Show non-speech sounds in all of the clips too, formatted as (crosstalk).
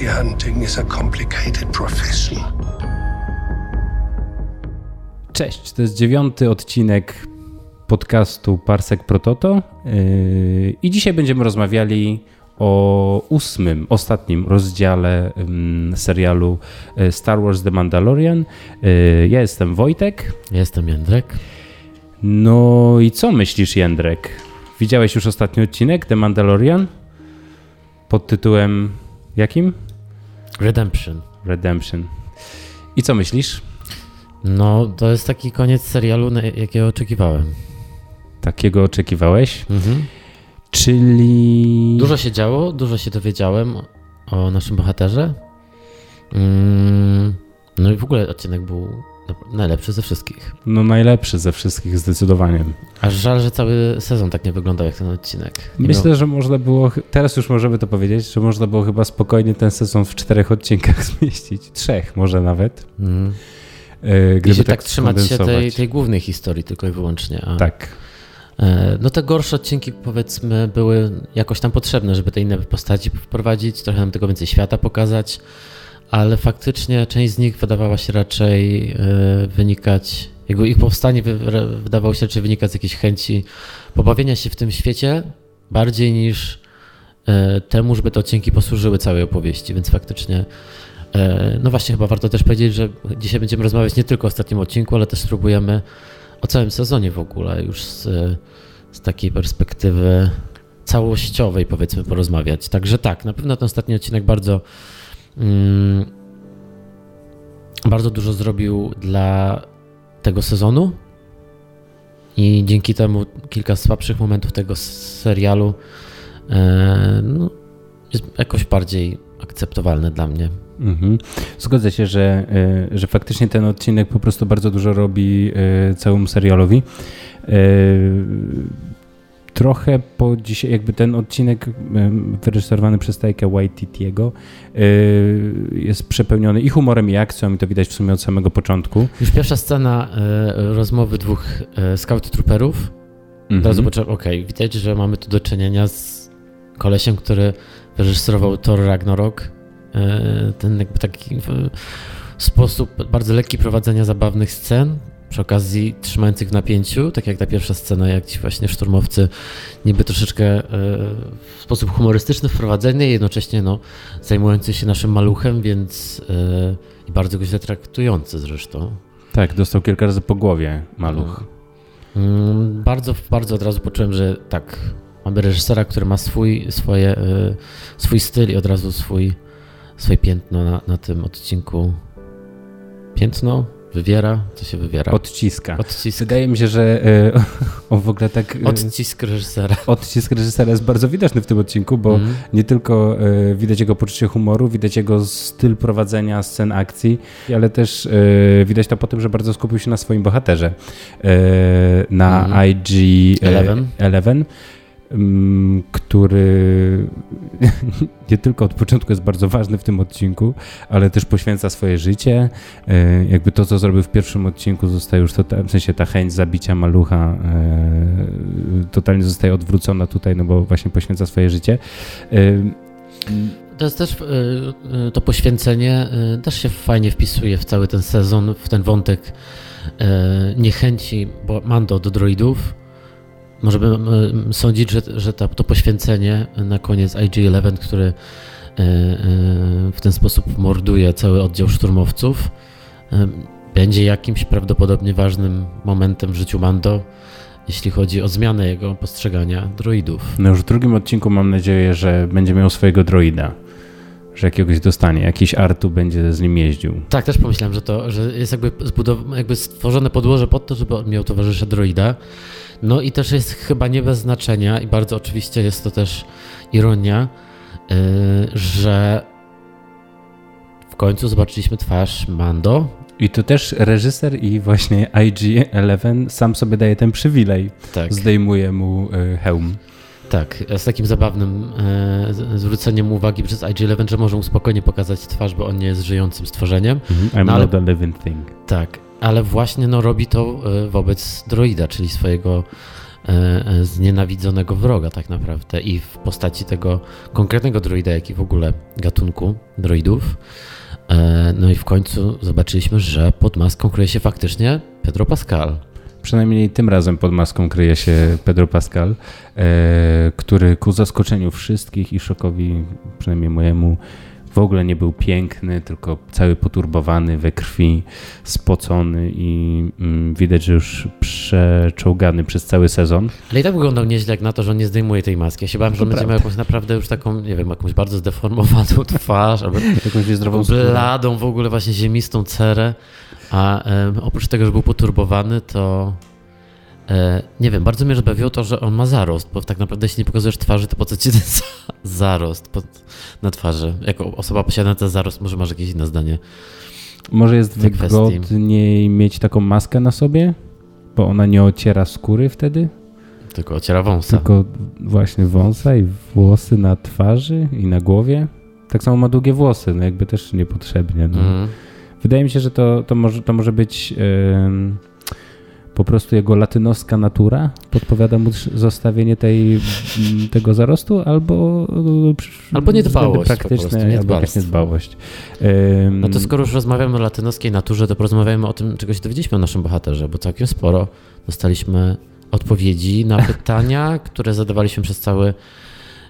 Bounty hunting is a complicated profession. Cześć, to jest dziewiąty odcinek podcastu Parsek Prototo yy, i dzisiaj będziemy rozmawiali o ósmym, ostatnim rozdziale serialu y, Star Wars The Mandalorian. Yy, Ja jestem Wojtek. Jestem Jędrek. No i co myślisz, Jędrek? Widziałeś już ostatni odcinek The Mandalorian? Pod tytułem jakim? Redemption. Redemption. I co myślisz? No, to jest taki koniec serialu, jakiego oczekiwałem. Takiego oczekiwałeś? Mhm. Czyli. Dużo się działo, dużo się dowiedziałem o naszym bohaterze. Mm, no i w ogóle odcinek był na- najlepszy ze wszystkich. No najlepszy ze wszystkich zdecydowanie. Aż żal, że cały sezon tak nie wyglądał jak ten odcinek. Nie Myślę, że można było, teraz już możemy to powiedzieć, że można było chyba spokojnie ten sezon w czterech odcinkach (laughs) zmieścić. Trzech może nawet. miał- Mm. e, Gdyby Jeśli tak, trzymać się tej, tej głównej historii tylko i wyłącznie. A, Tak. E, No te gorsze odcinki powiedzmy były jakoś tam potrzebne, żeby te inne postaci wprowadzić, trochę nam tego więcej świata pokazać, ale faktycznie część z nich wydawała się raczej e, wynikać, jego ich powstanie wydawało się raczej wynikać z jakiejś chęci pobawienia się w tym świecie bardziej niż e, temu, żeby te odcinki posłużyły całej opowieści, więc faktycznie e, no właśnie chyba warto też powiedzieć, że dzisiaj będziemy rozmawiać nie tylko o ostatnim odcinku, ale też spróbujemy o całym sezonie w ogóle już z, z takiej perspektywy całościowej powiedzmy porozmawiać. Także tak, na pewno ten ostatni odcinek bardzo bardzo dużo zrobił dla tego sezonu i dzięki temu kilka słabszych momentów tego serialu e, no, jest jakoś bardziej akceptowalne dla mnie. Mhm. Zgodzę się, że, e, że faktycznie ten odcinek po prostu bardzo dużo robi e, całemu serialowi. Trochę po dzisiaj, jakby ten odcinek wyreżyserowany przez Taika Waititiego e, jest przepełniony i humorem i akcją i to widać w sumie od samego początku. Już pierwsza scena e, rozmowy dwóch e, scout trooperów Od razu poczułem, okej, widać, że mamy tu do czynienia z kolesiem, który wyreżyserował Thor Ragnarok. E, Ten jakby taki sposób bardzo lekki prowadzenia zabawnych scen, przy okazji trzymających w napięciu, tak jak ta pierwsza scena, jak ci właśnie szturmowcy niby troszeczkę e, w sposób humorystyczny wprowadzenie, jednocześnie no, zajmujący się naszym maluchem, więc e, i bardzo go źle traktujący zresztą. Tak, dostał kilka razy po głowie maluch. Mm, Bardzo, bardzo od razu poczułem, że tak, mamy reżysera, który ma swój, swoje, y, swój styl i od razu swój, swoje piętno na, na tym odcinku. Piętno? Wywiera? Co się wywiera? Odciska. Odcisk, Wydaje mi się, że e, on w ogóle tak. e, odcisk reżysera. Odcisk reżysera jest bardzo widoczny w tym odcinku, bo Mhm. nie tylko e, widać jego poczucie humoru, widać jego styl prowadzenia scen akcji, ale też widać to po tym, że bardzo skupił się na swoim bohaterze. Na Mhm. IG-11, Eleven. mm, który (laughs) nie tylko od początku jest bardzo ważny w tym odcinku, ale też poświęca swoje życie. E, Jakby to, co zrobił w pierwszym odcinku, zostaje już total, w sensie ta chęć zabicia malucha e, totalnie zostaje odwrócona tutaj, no bo właśnie poświęca swoje życie. E, To jest też to poświęcenie też się fajnie wpisuje w cały ten sezon, w ten wątek niechęci Mando do droidów. Możemy y, sądzić, że, że ta, to poświęcenie na koniec IG-11, który y, y, w ten sposób morduje cały oddział szturmowców, będzie jakimś prawdopodobnie ważnym momentem w życiu Mando, jeśli chodzi o zmianę jego postrzegania droidów. No już w drugim odcinku mam nadzieję, że będzie miał swojego droida, że jakiegoś dostanie, jakiś Artu będzie z nim jeździł. Tak, też pomyślałem, że to, że jest jakby, jakby stworzone podłoże pod to, żeby on miał towarzysza droida. No i też jest chyba nie bez znaczenia i bardzo oczywiście jest to też ironia, yy, że w końcu zobaczyliśmy twarz Mando. I to też reżyser i właśnie IG-11 sam sobie daje ten przywilej. Tak, Zdejmuje mu e, hełm. tak, z takim zabawnym e, zwróceniem uwagi przez IG-11, że może mu spokojnie pokazać twarz, bo on nie jest żyjącym stworzeniem. I'm No, ale- not a living thing. Tak, ale właśnie no, robi to e, wobec droida, czyli swojego e, znienawidzonego wroga tak naprawdę i w postaci tego konkretnego droida, jak i w ogóle gatunku droidów. E, no i w końcu zobaczyliśmy, że pod maską kryje się faktycznie Pedro Pascal. Przynajmniej tym razem pod maską kryje się Pedro Pascal, e, który ku zaskoczeniu wszystkich i szokowi, przynajmniej mojemu, w ogóle nie był piękny, tylko cały poturbowany we krwi, spocony i mm, widać, że już przeczołgany przez cały sezon. Ale i tak wyglądał nieźle jak na to, że on nie zdejmuje tej maski. Ja się bałem, że będzie miał jakąś naprawdę już taką, nie wiem, jakąś bardzo zdeformowaną (laughs) twarz, albo jakąś niezdrową bladą w ogóle właśnie ziemistą cerę. A e, oprócz tego, że był poturbowany, to nie wiem, bardzo mnie rozbawiło to, że on ma zarost, bo tak naprawdę jeśli nie pokazujesz twarzy, to po co ci ten (laughs) zarost pod, na twarzy? Jako osoba posiadająca zarost, może masz jakieś inne zdanie? Może jest wygodniej mieć taką maskę na sobie, bo ona nie ociera skóry wtedy? Tylko ociera wąsa. Tylko właśnie wąsa i włosy na twarzy i na głowie. Tak samo ma długie włosy, no jakby też niepotrzebnie. No. Mm. Wydaje mi się, że to, to, może, to może być yy, po prostu jego latynoska natura podpowiada mu zostawienie tej, tego zarostu, albo albo niedbałość praktyczne, po albo jakaś niedbałość. Yy, no to skoro już rozmawiamy o latynoskiej naturze, to porozmawiamy o tym, czego się dowiedzieliśmy o naszym bohaterze, bo całkiem sporo dostaliśmy odpowiedzi na (laughs) pytania, które zadawaliśmy przez cały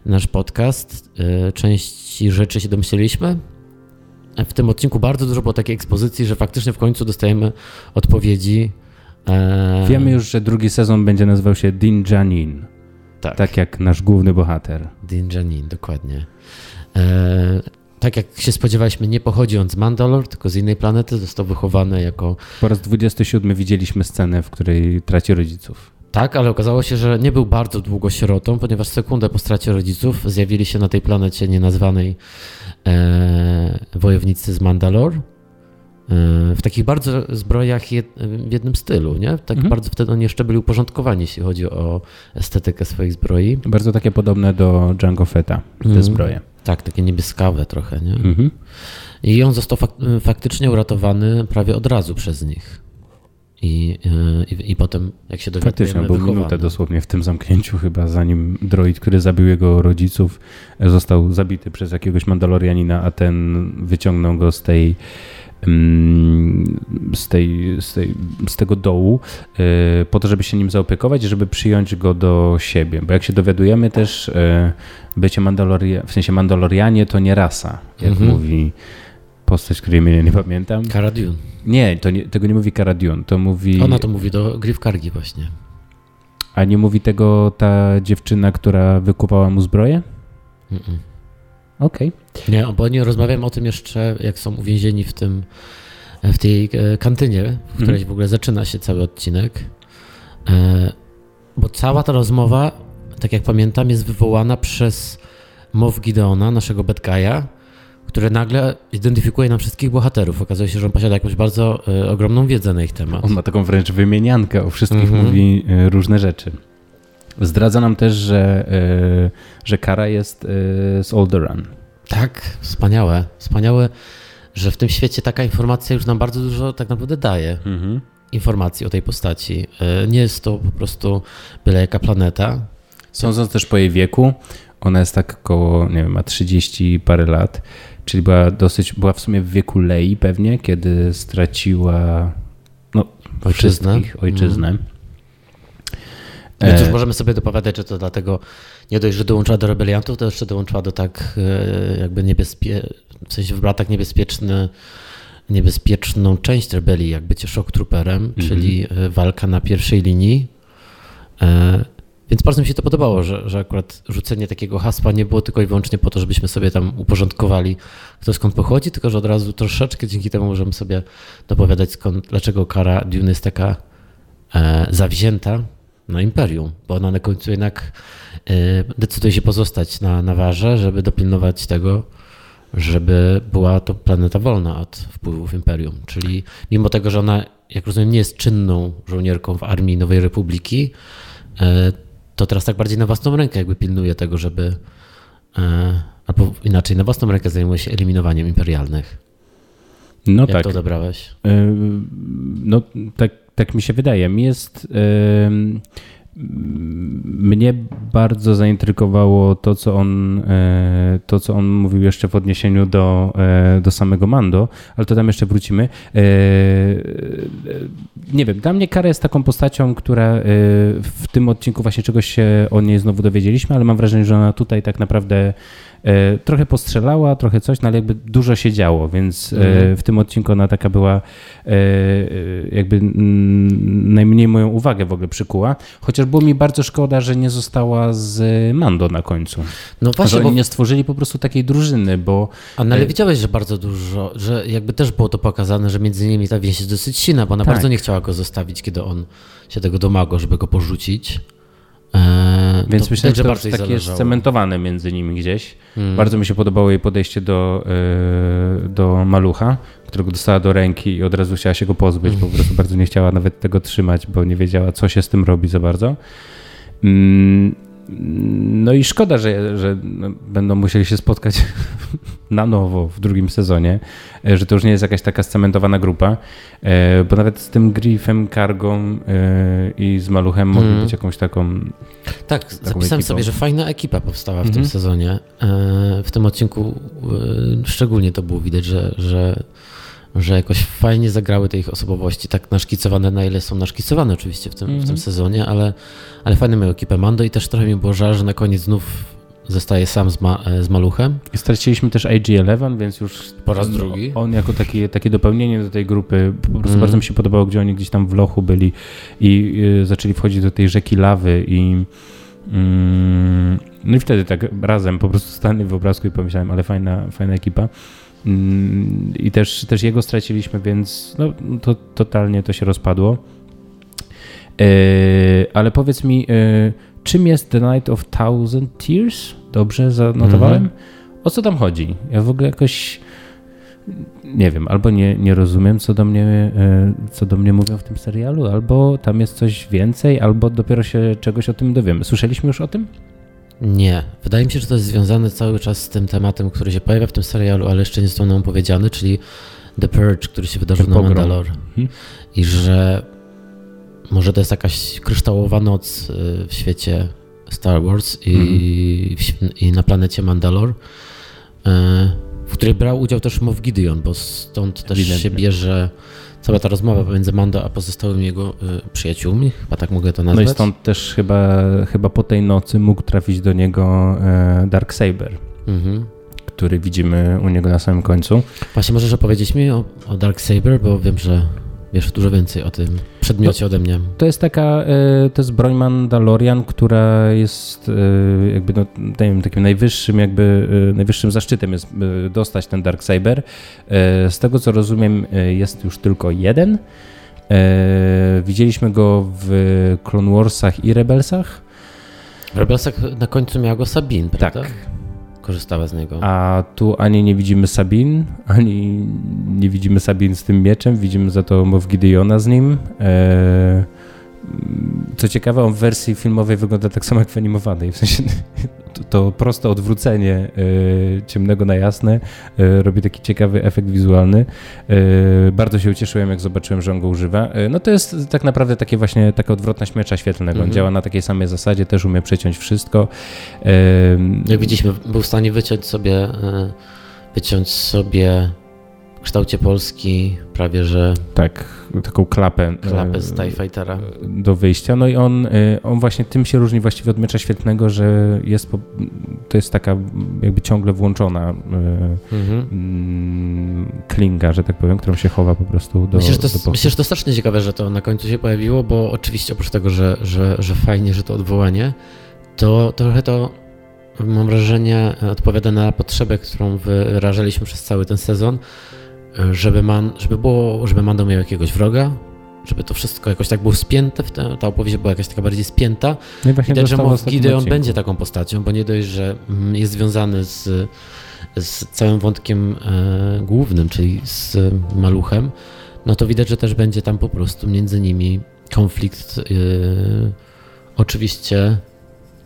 nasz podcast. Yy, części rzeczy się domyśliliśmy, w tym odcinku bardzo dużo było takiej ekspozycji, że faktycznie w końcu dostajemy odpowiedzi. Wiemy już, że drugi sezon będzie nazywał się Din Janin. Tak. tak jak nasz główny bohater. Din Janin, dokładnie. E... Tak jak się spodziewaliśmy, nie pochodzi on z Mandalore, tylko z innej planety, został wychowany jako... Po raz 27 widzieliśmy scenę, w której traci rodziców. Tak, ale okazało się, że nie był bardzo długo sierotą, ponieważ sekundę po stracie rodziców zjawili się na tej planecie nienazwanej e, wojownicy z Mandalore. E, w takich bardzo zbrojach jed, w jednym stylu, nie? Tak mhm. bardzo wtedy oni jeszcze byli uporządkowani, jeśli chodzi o estetykę swoich zbroi. Bardzo takie podobne do Django Fetta, te mhm. zbroje. Tak, takie niebieskawe trochę, nie? Mhm. I on został fak faktycznie uratowany prawie od razu przez nich. I, i, I potem, jak się dowiadujemy, Faktycznie, był minutę dosłownie w tym zamknięciu chyba, zanim droid, który zabił jego rodziców, został zabity przez jakiegoś Mandalorianina, a ten wyciągnął go z tej z, tej, z, tej, z tego dołu e, po to, żeby się nim zaopiekować, żeby przyjąć go do siebie. Bo jak się dowiadujemy też, e, bycie Mandaloria, w sensie Mandalorianie to nie rasa, jak mhm. mówi postać, której imienia nie pamiętam. Cara Dune. Nie, to nie, tego nie mówi Cara Dune, to mówi... Ona to mówi do Griff Kargi właśnie. A nie mówi tego ta dziewczyna, która wykupała mu zbroję? Mm -mm. Okej. Okay. Nie, bo nie rozmawiam o tym jeszcze, jak są uwięzieni w tym, w tej e, kantynie, w której mm. w ogóle zaczyna się cały odcinek. E, bo cała ta rozmowa, tak jak pamiętam, jest wywołana przez Mow Gideona, naszego bad guy'a, który nagle identyfikuje nam wszystkich bohaterów. Okazuje się, że on posiada jakąś bardzo y, ogromną wiedzę na ich temat. On ma taką wręcz wymieniankę, o wszystkich mm -hmm. mówi y, różne rzeczy. Zdradza nam też, że, y, że Kara jest z Alderaan. Tak, wspaniałe. Wspaniałe, że w tym świecie taka informacja już nam bardzo dużo tak naprawdę daje. -hmm. Informacji o tej postaci. Nie jest to po prostu byle jaka planeta. Sądząc też po jej wieku, ona jest tak około, nie wiem, ma 30 parę lat czyli była dosyć, była w sumie w wieku Lei pewnie, kiedy straciła no, ojczyznę. ojczyznę. Mm. No cóż, możemy sobie dopowiadać, że to dlatego nie dość, że dołączyła do rebeliantów, to jeszcze dołączyła do tak e, jakby niebezpie... w sensie wybrała tak niebezpieczny, niebezpieczną część rebelii, jak bycie shock trooperem, mm -hmm. czyli e, walka na pierwszej linii. E, więc bardzo mi się to podobało, że, że akurat rzucenie takiego hasła nie było tylko i wyłącznie po to, żebyśmy sobie tam uporządkowali, kto skąd pochodzi, tylko że od razu troszeczkę dzięki temu możemy sobie dopowiadać, skąd, dlaczego kara Dune jest taka e, zawzięta na imperium, bo ona na końcu jednak e, decyduje się pozostać na, na warze, żeby dopilnować tego, żeby była to planeta wolna od wpływów imperium. Czyli mimo tego, że ona, jak rozumiem, nie jest czynną żołnierką w armii Nowej Republiki, e, to teraz tak bardziej na własną rękę jakby pilnuje tego, żeby e, albo inaczej, na własną rękę zajmuje się eliminowaniem imperialnych. No Jak tak. to odebrałeś? No tak, tak mi się wydaje. Mi jest mnie bardzo zaintrygowało to, co on, e, to, co on mówił jeszcze w odniesieniu do, e, do samego Mando, ale to tam jeszcze wrócimy. E, nie wiem, dla mnie Kara jest taką postacią, która w tym odcinku właśnie czegoś się o niej znowu dowiedzieliśmy, ale mam wrażenie, że ona tutaj tak naprawdę trochę postrzelała, trochę coś, no ale jakby dużo się działo, więc mm. w tym odcinku ona taka była e, jakby najmniej moją uwagę w ogóle przykuła. Chociaż było mi bardzo szkoda, że nie została z Mando na końcu. No właśnie, że oni bo... nie stworzyli po prostu takiej drużyny, bo... A no ale widziałeś, że bardzo dużo, że jakby też było to pokazane, że między nimi ta więź jest dosyć silna, bo ona tak. bardzo nie chciała go zostawić, kiedy on się tego domagał, żeby go porzucić. Eee, Więc to myślę, że to takie zależało. jest cementowane między nimi gdzieś. Hmm. Bardzo mi się podobało jej podejście do, e, do malucha, którego dostała do ręki i od razu chciała się go pozbyć, hmm. po prostu bardzo nie chciała nawet tego trzymać, bo nie wiedziała, co się z tym robi za bardzo. Mm, no i szkoda, że, że będą musieli się spotkać (laughs) na nowo w drugim sezonie, e, że to już nie jest jakaś taka scementowana grupa, e, bo nawet z tym Griffem, Kargą e, i z Maluchem mogli hmm. być jakąś taką. Tak, taką zapisałem ekipą. sobie, że fajna ekipa powstała w tym mhm. sezonie. W tym odcinku szczególnie to było widać, że, że że jakoś fajnie zagrały te ich osobowości, tak naszkicowane, na ile są naszkicowane oczywiście w tym, mm -hmm. w tym mhm. sezonie, ale, ale fajnie mają ekipę Mando i też trochę mi było żal, że na koniec znów zostaje sam z, ma, z maluchem. I straciliśmy też IG-11, więc już po raz drugi. On jako taki, takie dopełnienie do tej grupy, po prostu mm. bardzo mi się podobało, gdzie oni gdzieś tam w lochu byli i y, zaczęli wchodzić do tej rzeki lawy i mm, no i wtedy tak razem po prostu stanęli w obrazku i pomyślałem, ale fajna, fajna ekipa. Mm, I też, też jego straciliśmy, więc no, to totalnie to się rozpadło. E, ale powiedz mi, e, czym jest The Night of Thousand Tears? Dobrze zanotowałem? -hmm. O co tam chodzi? Ja w ogóle jakoś nie wiem, albo nie, nie rozumiem, co do, mnie, e, co do mnie mówią w tym serialu, albo tam jest coś więcej, albo dopiero się czegoś o tym dowiemy. Słyszeliśmy już o tym? Nie. Wydaje mi się, że to jest związane cały czas z tym tematem, który się pojawia w tym serialu, ale jeszcze nie został nam powiedziany, czyli The Purge, który się wydarzył na Mandalore. Mhm. I że może to jest jakaś kryształowa noc y, w świecie Star Wars i, mhm. i na planecie Mandalore, y, w której brał udział też Moff Gideon, bo stąd też Ewidentnie. się bierze cała ta rozmowa pomiędzy Mando a pozostałymi jego y, przyjaciółmi, chyba tak mogę to nazwać. No i stąd też chyba, chyba po tej nocy mógł trafić do niego e, Dark Saber. Mhm który widzimy u niego na samym końcu. Właśnie możesz opowiedzieć mi o, o Dark Saber, bo wiem, że wiesz dużo więcej o tym przedmiocie no, ode mnie. To jest taka, e, to jest broń Mandalorian, która jest e, jakby no, takim najwyższym jakby, e, najwyższym zaszczytem jest dostać ten Dark Saber. Z tego co rozumiem jest już tylko jeden. Widzieliśmy go w Clone Warsach i Rebelsach. W Rebelsach na końcu miała go Sabine, prawda? Tak korzystała z niego. A tu ani nie widzimy Sabin, ani nie widzimy Sabin z tym mieczem, widzimy za to Mow Gideona z nim. Eee, co ciekawe, on w wersji filmowej wygląda tak samo jak w animowanej. W sensie (laughs) to, to proste odwrócenie y, ciemnego na jasne y, robi taki ciekawy efekt wizualny. Y, bardzo się ucieszyłem, jak zobaczyłem, że on go używa. no to jest tak naprawdę takie właśnie taka odwrotność miecza świetlnego. On mhm. działa na takiej samej zasadzie, też umie przeciąć wszystko. jak widzieliśmy, był w stanie wyciąć sobie wyciąć sobie w kształcie Polski prawie, że... Tak, taką klapę. Klapę z TIE Fightera. Do wyjścia. No i on, e, on właśnie tym się różni właściwie od miecza świetnego, że jest, to jest taka jakby ciągle włączona e, mhm. Mm, klinga, że tak powiem, którą się chowa po prostu do Myślę, że to, myślę, że to strasznie ciekawe, że to na końcu się pojawiło, bo oczywiście oprócz tego, że, że, że fajnie, że to odwołanie, to trochę to mam wrażenie odpowiada na potrzebę, którą wyrażaliśmy przez cały ten sezon, żeby, man, żeby, było, żeby Mando miał jakiegoś wroga, żeby to wszystko jakoś tak było spięte, te, ta opowieść była jakaś taka bardziej spięta. No i Widać, że Moff Gideon będzie taką postacią, bo nie dość, że mm, jest związany z, z całym wątkiem e, głównym, czyli z Maluchem, no to widać, że też będzie tam po prostu między nimi konflikt. E, oczywiście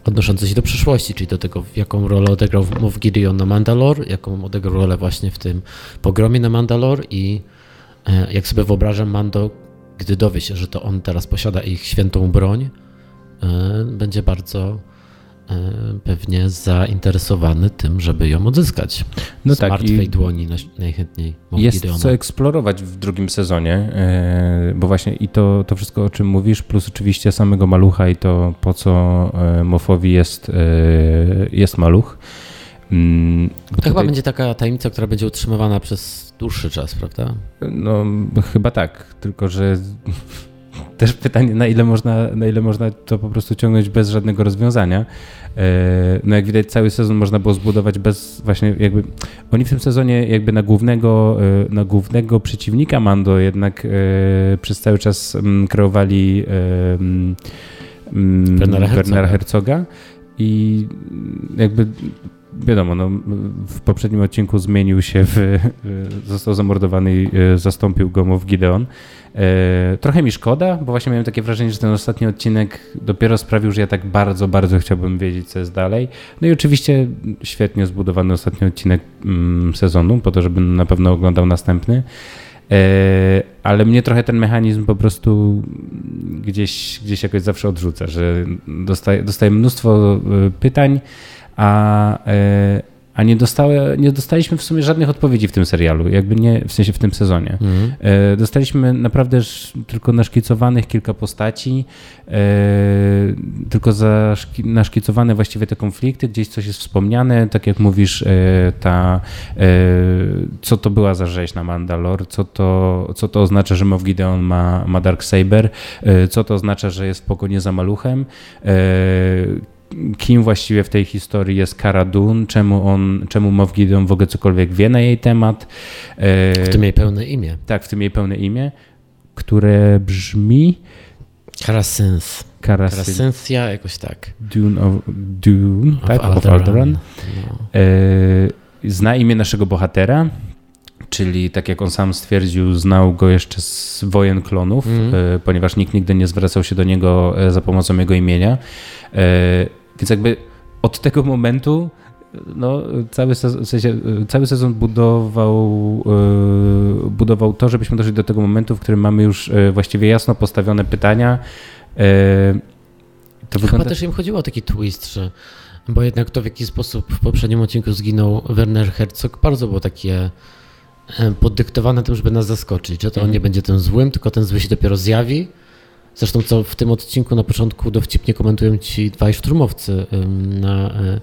odnoszące się do przyszłości, czyli do tego, jaką rolę odegrał Moff Gideon na Mandalore, jaką odegrał rolę właśnie w tym pogromie na Mandalore i e, jak sobie wyobrażam Mando, gdy dowie się, że to on teraz posiada ich świętą broń, będzie bardzo pewnie zainteresowany tym, żeby ją odzyskać. No Z tak, martwej dłoni najchętniej. Jest co eksplorować w drugim sezonie, bo właśnie i to, to wszystko, o czym mówisz, plus oczywiście samego malucha i to, po co Mofowi jest, jest maluch. Mm, to tutaj... chyba będzie taka tajemnica, która będzie utrzymywana przez dłuższy czas, prawda? No, chyba tak, tylko że też pytanie, na ile można, na ile można to po prostu ciągnąć bez żadnego rozwiązania. E, no jak widać, cały sezon można było zbudować bez właśnie jakby. Oni w tym sezonie jakby na głównego, e, na głównego przeciwnika Mando jednak e, przez cały czas mm, kreowali mm, Wernera Herzoga i jakby wiadomo, no, w poprzednim odcinku zmienił się, w, został zamordowany i zastąpił go Mow Gideon. E, trochę mi szkoda, bo właśnie miałem takie wrażenie, że ten ostatni odcinek dopiero sprawił, że ja tak bardzo, bardzo chciałbym wiedzieć, co jest dalej. No i oczywiście świetnie zbudowany ostatni odcinek mm, sezonu, po to, żebym na pewno oglądał następny. E, ale mnie trochę ten mechanizm po prostu gdzieś, gdzieś jakoś zawsze odrzuca, że dostaję, dostaję mnóstwo pytań, a, e, a nie, dostałe, nie dostaliśmy w sumie żadnych odpowiedzi w tym serialu, jakby nie, w sensie w tym sezonie. Mhm. E, dostaliśmy naprawdę tylko naszkicowanych kilka postaci, e, tylko naszkicowane właściwie te konflikty, gdzieś coś jest wspomniane, tak jak mówisz, ta, co to była za rzeź na Mandalor, co to, co to oznacza, że Moff Gideon ma, ma Darksaber, co to oznacza, że jest w pogoni za maluchem, kim właściwie w tej historii jest Cara Dune, czemu, on, czemu Moff Gideon w ogóle cokolwiek wie na jej temat. W tym jej pełne imię. Tak, w tym jej pełne imię, które brzmi... Karasens. Karasensja, jakoś tak. Dune of, Dune, of tak, Alderan. Of Alderan. No. Zna imię naszego bohatera, czyli tak jak on sam stwierdził, znał go jeszcze z wojen klonów, mm. ponieważ nikt nigdy nie zwracał się do niego e, za pomocą jego imienia. Więc jakby od tego momentu no, cały, sezon, w sensie, cały sezon budował, yy, budował to, żebyśmy doszli do tego momentu, w którym mamy już yy, właściwie jasno postawione pytania. Yy, to Chyba wygląda... też im chodziło o taki twist, że bo jednak to w jaki sposób w poprzednim odcinku zginął Werner Herzog bardzo było takie poddyktowane tym, żeby nas zaskoczyć, że to on mhm. nie będzie tym złym, tylko ten zły się dopiero zjawi Zresztą co w tym odcinku na początku dowcipnie komentują ci dwaj szturmowcy na, e,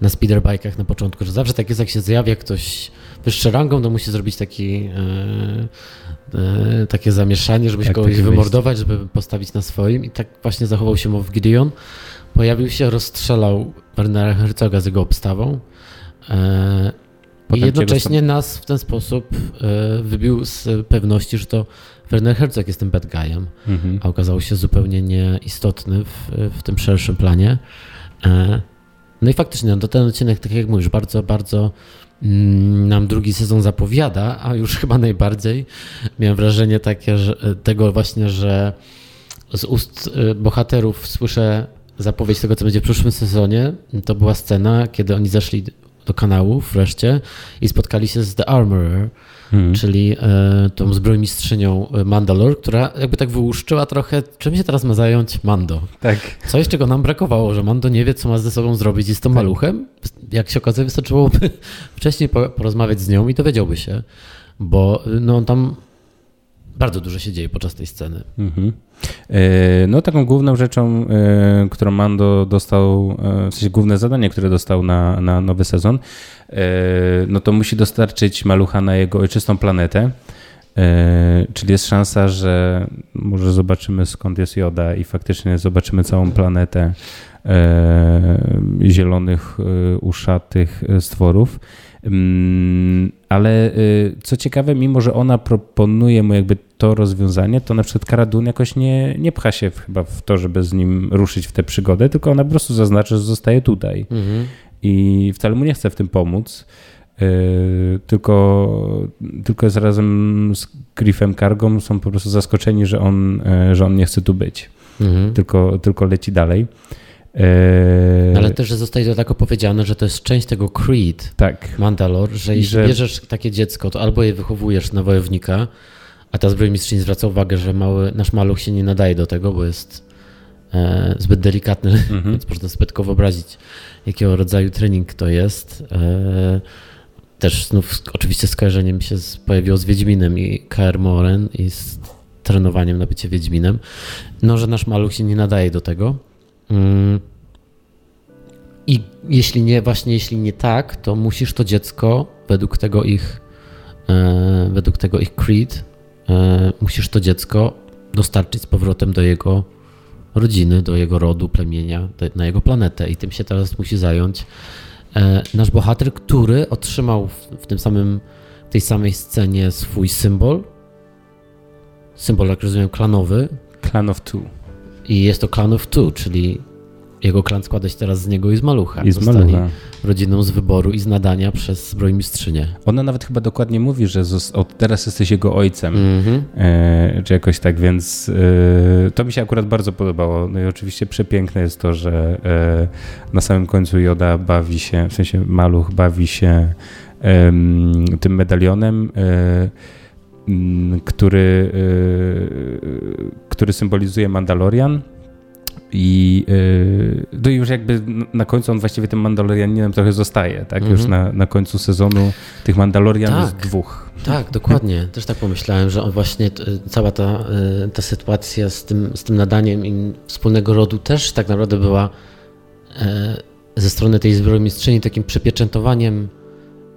na speederbike'ach na początku, że zawsze tak jest, jak się zjawia ktoś wyższy rangą, to musi zrobić taki, e, e, takie zamieszanie, żeby się kogoś wymordować, żeby postawić na swoim i tak właśnie zachował się Mow Gideon. Pojawił się, rozstrzelał Wernera Herzoga z jego obstawą. I jednocześnie nas w ten sposób wybił z pewności, że to Werner Herzog jest tym bad guyem, mhm. a okazał się zupełnie nieistotny w, w tym szerszym planie. E, no i faktycznie, no, ten odcinek, tak jak mówisz, bardzo, bardzo mm, nam drugi sezon zapowiada, a już (laughs) chyba najbardziej miałem wrażenie takie, że, tego właśnie, że z ust e, bohaterów słyszę zapowiedź tego, co będzie w przyszłym sezonie. To była scena, kiedy oni zeszli do kanałów wreszcie i spotkali się z The Armorer, hmm. czyli e, tą zbrojmistrzynią e, Mandalore, która jakby tak wyłuszczyła trochę, czym się teraz ma zająć Mando. Tak. Coś, czego nam brakowało, że Mando nie wie, co ma ze sobą zrobić i z tym tak. maluchem. Jak się okazuje, wystarczyłoby (laughs) wcześniej porozmawiać z nią i dowiedziałby się, bo no tam bardzo dużo się dzieje podczas tej sceny. Mhm. E, no taką główną rzeczą, e, którą Mando dostał, e, w sensie główne zadanie, które dostał na, na nowy sezon, no to musi dostarczyć malucha na jego ojczystą planetę. Czyli jest szansa, że może zobaczymy skąd jest Joda i faktycznie zobaczymy całą planetę zielonych, uszatych stworów. Ale y, co ciekawe, mimo że ona proponuje mu jakby to rozwiązanie, to na przykład Karadun jakoś nie, nie pcha się chyba w to, żeby z nim ruszyć w tę przygodę, tylko ona po prostu zaznaczy, że zostaje tutaj. Mhm. I wcale mu nie chce w tym pomóc. Y, tylko, tylko jest razem z Griffem Kargą są po prostu zaskoczeni, że on, y, że on nie chce tu być. Mhm. Tylko, tylko leci dalej. Eee... Ale też, że zostaje to tak opowiedziane, że to jest część tego creed tak. Mandalor, że jeśli że... bierzesz takie dziecko, to albo je wychowujesz na wojownika, a ta zbrojmistrzyni zwraca uwagę, że mały, nasz maluch się nie nadaje do tego, bo jest e, zbyt delikatny, mhm. więc można tylko wyobrazić, jakiego rodzaju trening to jest. E, też znów oczywiście skojarzenie mi się z, pojawiło z Wiedźminem i KR Moren i z trenowaniem na bycie Wiedźminem. No, że nasz maluch się nie nadaje do tego. Mm. I jeśli nie, właśnie jeśli nie tak, to musisz to dziecko według tego ich, e, według tego ich creed, e, musisz to dziecko dostarczyć z powrotem do jego rodziny, do jego rodu, plemienia, na jego planetę i tym się teraz musi zająć e, nasz bohater, który otrzymał w, w tym samym, tej samej scenie swój symbol, symbol, jak rozumiem, klanowy. Clan of Two. I jest to Clan of Two, czyli jego klan składa się teraz z niego i z malucha. I z malucha. rodziną z wyboru i z nadania przez zbrojmistrzynię. Ona nawet chyba dokładnie mówi, że od teraz jesteś jego ojcem. Mm -hmm. e, czy jakoś tak, więc e, to mi się akurat bardzo podobało. No i oczywiście przepiękne jest to, że e, na samym końcu Joda bawi się, w sensie maluch bawi się tym medalionem e, który, e, który symbolizuje Mandalorian i yy, no już jakby na końcu on właściwie tym Mandalorianinem trochę zostaje, tak? Już mhm. na, na końcu sezonu tych Mandalorian tak, jest dwóch. Tak, dokładnie. Też tak pomyślałem, że on właśnie cała ta, y, ta sytuacja z tym, z tym nadaniem im wspólnego rodu też tak naprawdę była e, ze strony tej zbrojmistrzyni takim przepieczętowaniem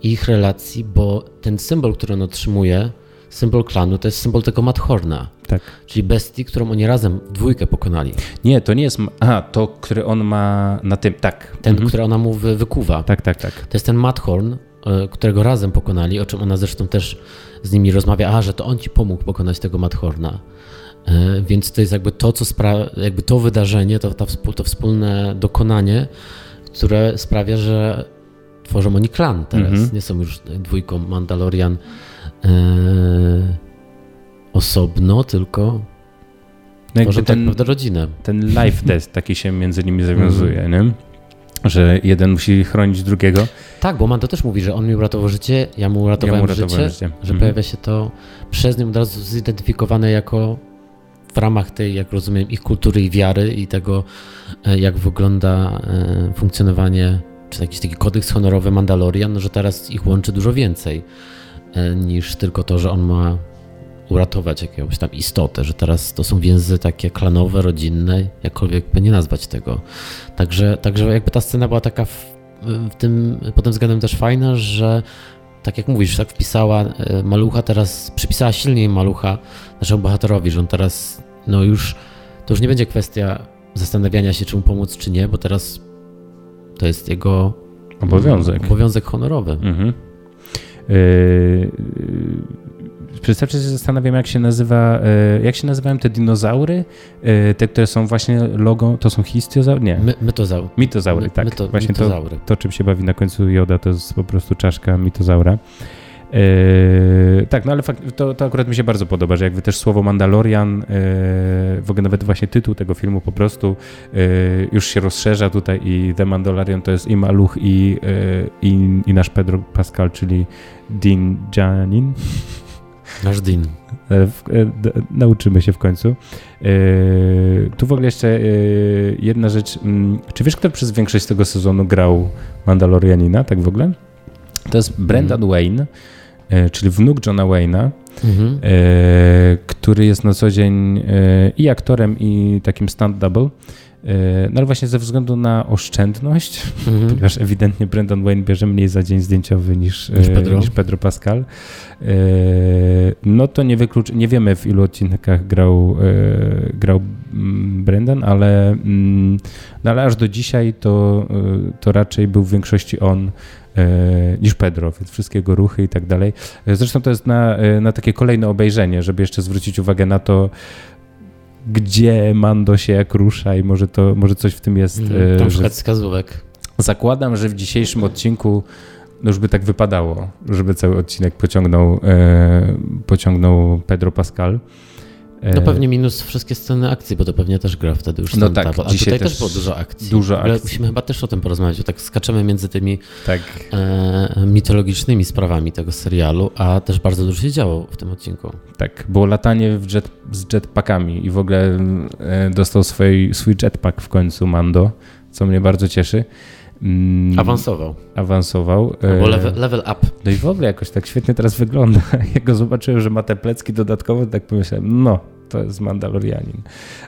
ich relacji, bo ten symbol, który on otrzymuje, symbol klanu to jest symbol tego Madhorna. Tak. Czyli bestii, którą oni razem dwójkę pokonali. Nie, to nie jest. Aha, to, który on ma na tym. Tak. Ten, mhm. który ona mu wykuwa. Tak, tak, tak. To jest ten Madhorn, e, którego razem pokonali, o czym ona zresztą też z nimi rozmawia. A, że to on ci pomógł pokonać tego Madhorna. E, więc to jest jakby to, co sprawia, jakby to wydarzenie, to, to, to wspólne dokonanie, które sprawia, że tworzą oni klan teraz. Mhm. Nie są już dwójką Mandalorian e, osobno, tylko no tak ten, tak rodzinę. Ten life test taki się między nimi zawiązuje, mm. nie? Że jeden musi chronić drugiego. Tak, bo Mando też mówi, że on mi uratował życie, ja mu uratowałem, ja mu uratowałem życie, życie, że mm. pojawia się to przez nią od razu zidentyfikowane jako w ramach tej, jak rozumiem, ich kultury i wiary i tego, e, jak wygląda e, funkcjonowanie, czy jakiś taki kodeks honorowy Mandalorian, no, że teraz ich łączy dużo więcej niż tylko to, że on ma uratować jakąś tam istotę, że teraz to są więzy takie klanowe, rodzinne, jakkolwiek by nie nazwać tego. Także, także jakby ta scena była taka w, w tym, pod tym względem też fajna, że tak jak mówisz, tak wpisała e, malucha, teraz przypisała silniej malucha naszemu bohaterowi, że on teraz, no już, to już nie będzie kwestia zastanawiania się, czy mu pomóc, czy nie, bo teraz to jest jego obowiązek, obowiązek honorowy. Mhm. Yy, Przedstawcie sobie, zastanawiam, jak się nazywa, e, jak się nazywają te dinozaury, e, te, które są właśnie logo, to są histiozaury? Nie. My, mytozaury. Mitozaury, tak. Myto, właśnie mitozaury. To, to, czym się bawi na końcu Joda, to jest po prostu czaszka mitozaura. Yy, tak, no ale fakt, to, to akurat mi się bardzo podoba, że jakby też słowo Mandalorian, yy, w ogóle nawet właśnie tytuł tego filmu po prostu yy, już się rozszerza tutaj i The Mandalorian to jest i Maluch i, i, i nasz Pedro Pascal, czyli Din Janin. Nasz Din. E, e, nauczymy się w końcu. E, tu w ogóle jeszcze jedna rzecz. Mm, czy wiesz, kto przez większość tego sezonu grał Mandalorianina, tak w ogóle? To jest Brendan mm. Wayne, czyli wnuk Johna Wayne'a, mm -hmm. który jest na co dzień i aktorem, i takim stunt double. E, no ale właśnie ze względu na oszczędność, mhm. (laughs) ponieważ ewidentnie Brendan Wayne bierze mniej za dzień zdjęciowy niż, niż, e, Pedro. niż Pedro Pascal, e, no to nie, wyklucz, nie wiemy w ilu odcinkach grał, grał mm, Brendan, ale, mm, no ale aż do dzisiaj to, to raczej był w większości on niż Pedro, więc wszystkiego ruchy i tak dalej. Zresztą to jest na, na takie kolejne obejrzenie, żeby jeszcze zwrócić uwagę na to, gdzie Mando się jak rusza i może to, może coś w tym jest. Mm, tam szukać wskazówek. Zakładam, że w dzisiejszym odcinku no już by tak wypadało, żeby cały odcinek pociągnął, e, pociągnął Pedro Pascal. No pewnie minus wszystkie sceny akcji, bo to pewnie też gra wtedy już No tak, A tutaj dzisiaj też, też było dużo akcji. dużo Ale akcji. musimy chyba też o tym porozmawiać, bo tak skaczemy między tymi Tak. e, mitologicznymi sprawami tego serialu, a też bardzo dużo się działo w tym odcinku. Tak, było latanie w jet, z jetpackami i w ogóle e, dostał swój, swój jetpack w końcu Mando, co mnie bardzo cieszy. Mm, Awansował. Awansował. Albo E, level, level up. No i w ogóle jakoś tak świetnie teraz wygląda. (laughs) Jak go zobaczyłem, że ma te plecki dodatkowe, tak pomyślałem, no, to jest Mandalorianin.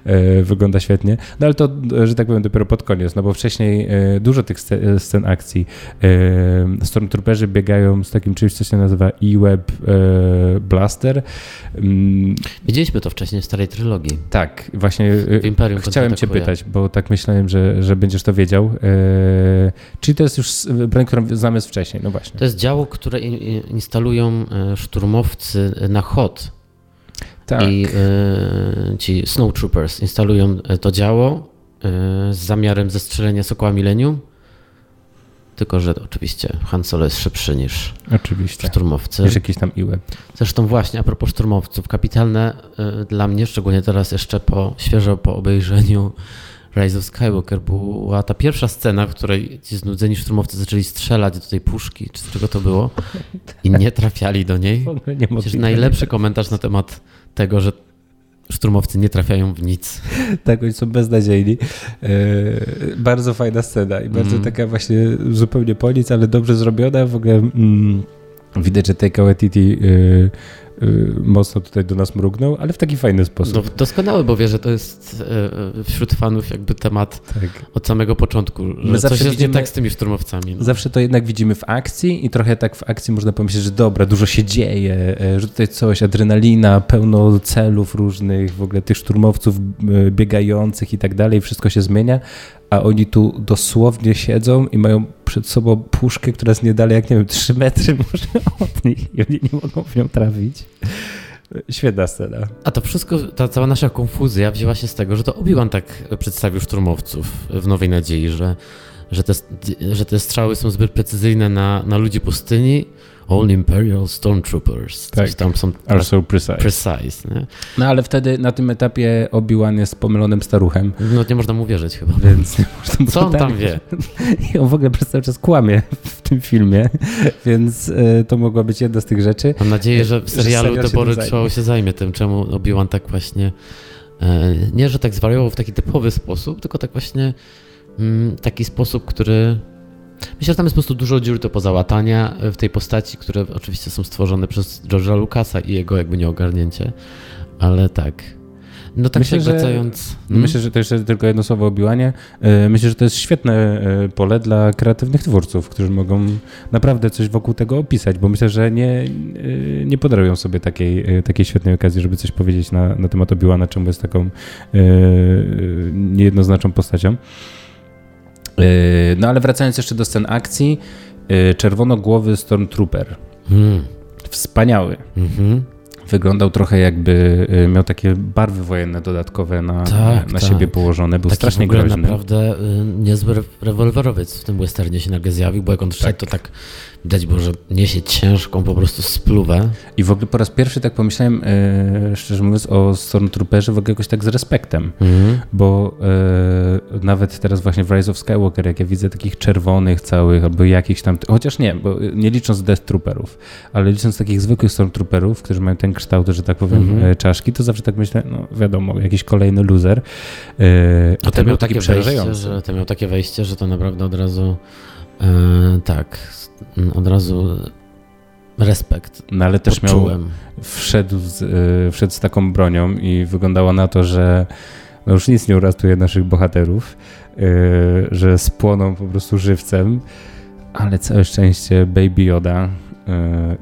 E, wygląda świetnie. No ale to, że tak powiem, dopiero pod koniec, no bo wcześniej e, dużo tych sce- scen akcji. E, Stormtrooperzy biegają z takim czymś, co się nazywa E-Web Blaster. Mm, Widzieliśmy to wcześniej w starej trylogii. tak, właśnie chciałem cię pytać, bo tak myślałem, że, że będziesz to wiedział. Czyli to jest już broń, którą znamy wcześniej, no właśnie. To jest działo, które in- in- instalują szturmowcy na HOT Tak. i e, ci Snowtroopers instalują e, to działo e, z zamiarem zestrzelenia Sokoła Millennium. Tylko, że oczywiście Han Solo jest szybszy niż Oczywiście. szturmowcy. Jest jakiś tam iłeb. Zresztą właśnie a propos szturmowców, kapitalne y, dla mnie, szczególnie teraz jeszcze po, świeżo po obejrzeniu Rise of Skywalker, była ta pierwsza scena, w której ci znudzeni szturmowcy zaczęli strzelać do tej puszki, czy z czego to było, i nie trafiali do niej. (laughs) Przecież najlepszy komentarz na temat tego, że szturmowcy nie trafiają w nic. Tak, oni są beznadziejni. E, bardzo fajna scena i bardzo Mhm. taka właśnie zupełnie po nic, ale dobrze zrobiona. W ogóle mm, widać, że Taika Waititi e, mocno tutaj do nas mrugnął, ale w taki fajny No, sposób. doskonały, bo wie, że to jest y, y, wśród fanów jakby temat Tak. od samego początku, My zawsze coś widzimy- tak z tymi szturmowcami. No. Zawsze to jednak widzimy w akcji i trochę tak w akcji można pomyśleć, że dobra, dużo się dzieje, e, że tutaj coś, adrenalina, pełno celów różnych, w ogóle tych szturmowców e, biegających i tak dalej, wszystko się zmienia, a oni tu dosłownie siedzą i mają przed sobą puszkę, która jest nie dalej jak, nie wiem, 3 metry może od nich i oni nie mogą w nią trafić. Świetna scena. A to wszystko, ta cała nasza konfuzja wzięła się z tego, że to Obi-Wan tak przedstawił szturmowców w Nowej Nadziei, że, że, te, że te strzały są zbyt precyzyjne na, na ludzi pustyni. All Imperial Stormtroopers. Coś Tak. tam są Are so precise. precise. Nie? No ale wtedy na tym etapie Obi-Wan jest pomylonym staruchem, No nie można mu wierzyć chyba. (laughs) więc nie można mu Co on tam wie? (laughs) I on w ogóle przez cały czas kłamie w tym filmie, (laughs) więc e, to mogła być jedna z tych rzeczy. Mam nadzieję, że w Że serialu serial się Debory Show się zajmie tym, czemu Obi-Wan tak właśnie e, nie, że tak zwariował w taki typowy sposób, tylko tak właśnie mm, taki sposób, który myślę, że tam jest po prostu dużo dziur do pozałatania w tej postaci, które oczywiście są stworzone przez George'a Lucasa i jego jakby nieogarnięcie, ale tak. No tak Myślę, się że- wracając... hmm? Myślę, że to jeszcze tylko jedno słowo o Obi-Wanie. E, Myślę, że to jest świetne e, pole dla kreatywnych twórców, którzy mogą naprawdę coś wokół tego opisać, bo myślę, że nie, e, nie podarują sobie takiej, e, takiej świetnej okazji, żeby coś powiedzieć na, na temat Obi-Wana, czemu jest taką e, niejednoznaczną postacią. E, No ale wracając jeszcze do scen akcji, e, czerwonogłowy Stormtrooper. Hmm. Wspaniały. Mhm. Wyglądał trochę jakby y, miał takie barwy wojenne dodatkowe na, Tak, na tak. siebie położone. Był Taki strasznie w ogóle groźny. naprawdę y, niezły re- rewolwerowiec w tym westernie się nagle zjawił, bo jak on szedł, to tak widać było, że niesie ciężką po prostu spluwę. I w ogóle po raz pierwszy tak pomyślałem, e, szczerze mówiąc, o Stormtrooperze w ogóle jakoś tak z respektem. Mhm. Bo e, nawet teraz właśnie w Rise of Skywalker, jak ja widzę takich czerwonych całych, albo jakichś tam, chociaż nie, bo nie licząc Death Trooperów, ale licząc takich zwykłych Stormtrooperów, którzy mają ten kształt, że tak powiem, Mhm. e, czaszki, to zawsze tak myślę, no wiadomo, jakiś kolejny loser. E, A ten miał takie wejście, że, ten miał takie wejście, że to naprawdę od razu e, tak, od razu respekt No ale też miał, poczułem. wszedł z, y, wszedł z taką bronią i wyglądało na to, że no już nic nie uratuje naszych bohaterów, y, że spłoną po prostu żywcem, ale całe szczęście Baby Yoda,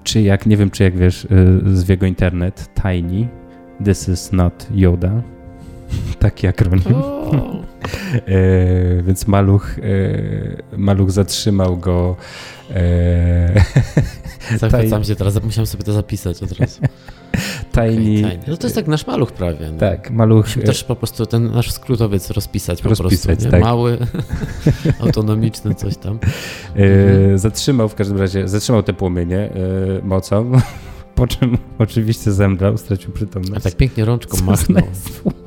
czy jak, nie wiem czy jak wiesz, y, z jego internet, Tiny, this is not Yoda, (laughs) taki akronim. (laughs) E, więc maluch, e, maluch zatrzymał go. E, (laughs) zachwycam się teraz, musiałem sobie to zapisać od razu. Tiny, Okej, No to jest tak nasz maluch prawie. No. tak, maluch. Musimy też po prostu ten nasz skrótowiec rozpisać po Rozpisać, prostu. Nie? tak. Mały, (laughs) autonomiczny, coś tam. E, zatrzymał w każdym razie, zatrzymał te płomienie e, mocą. (laughs) po czym oczywiście zemdlał, stracił przytomność. A tak pięknie rączką Co machnął.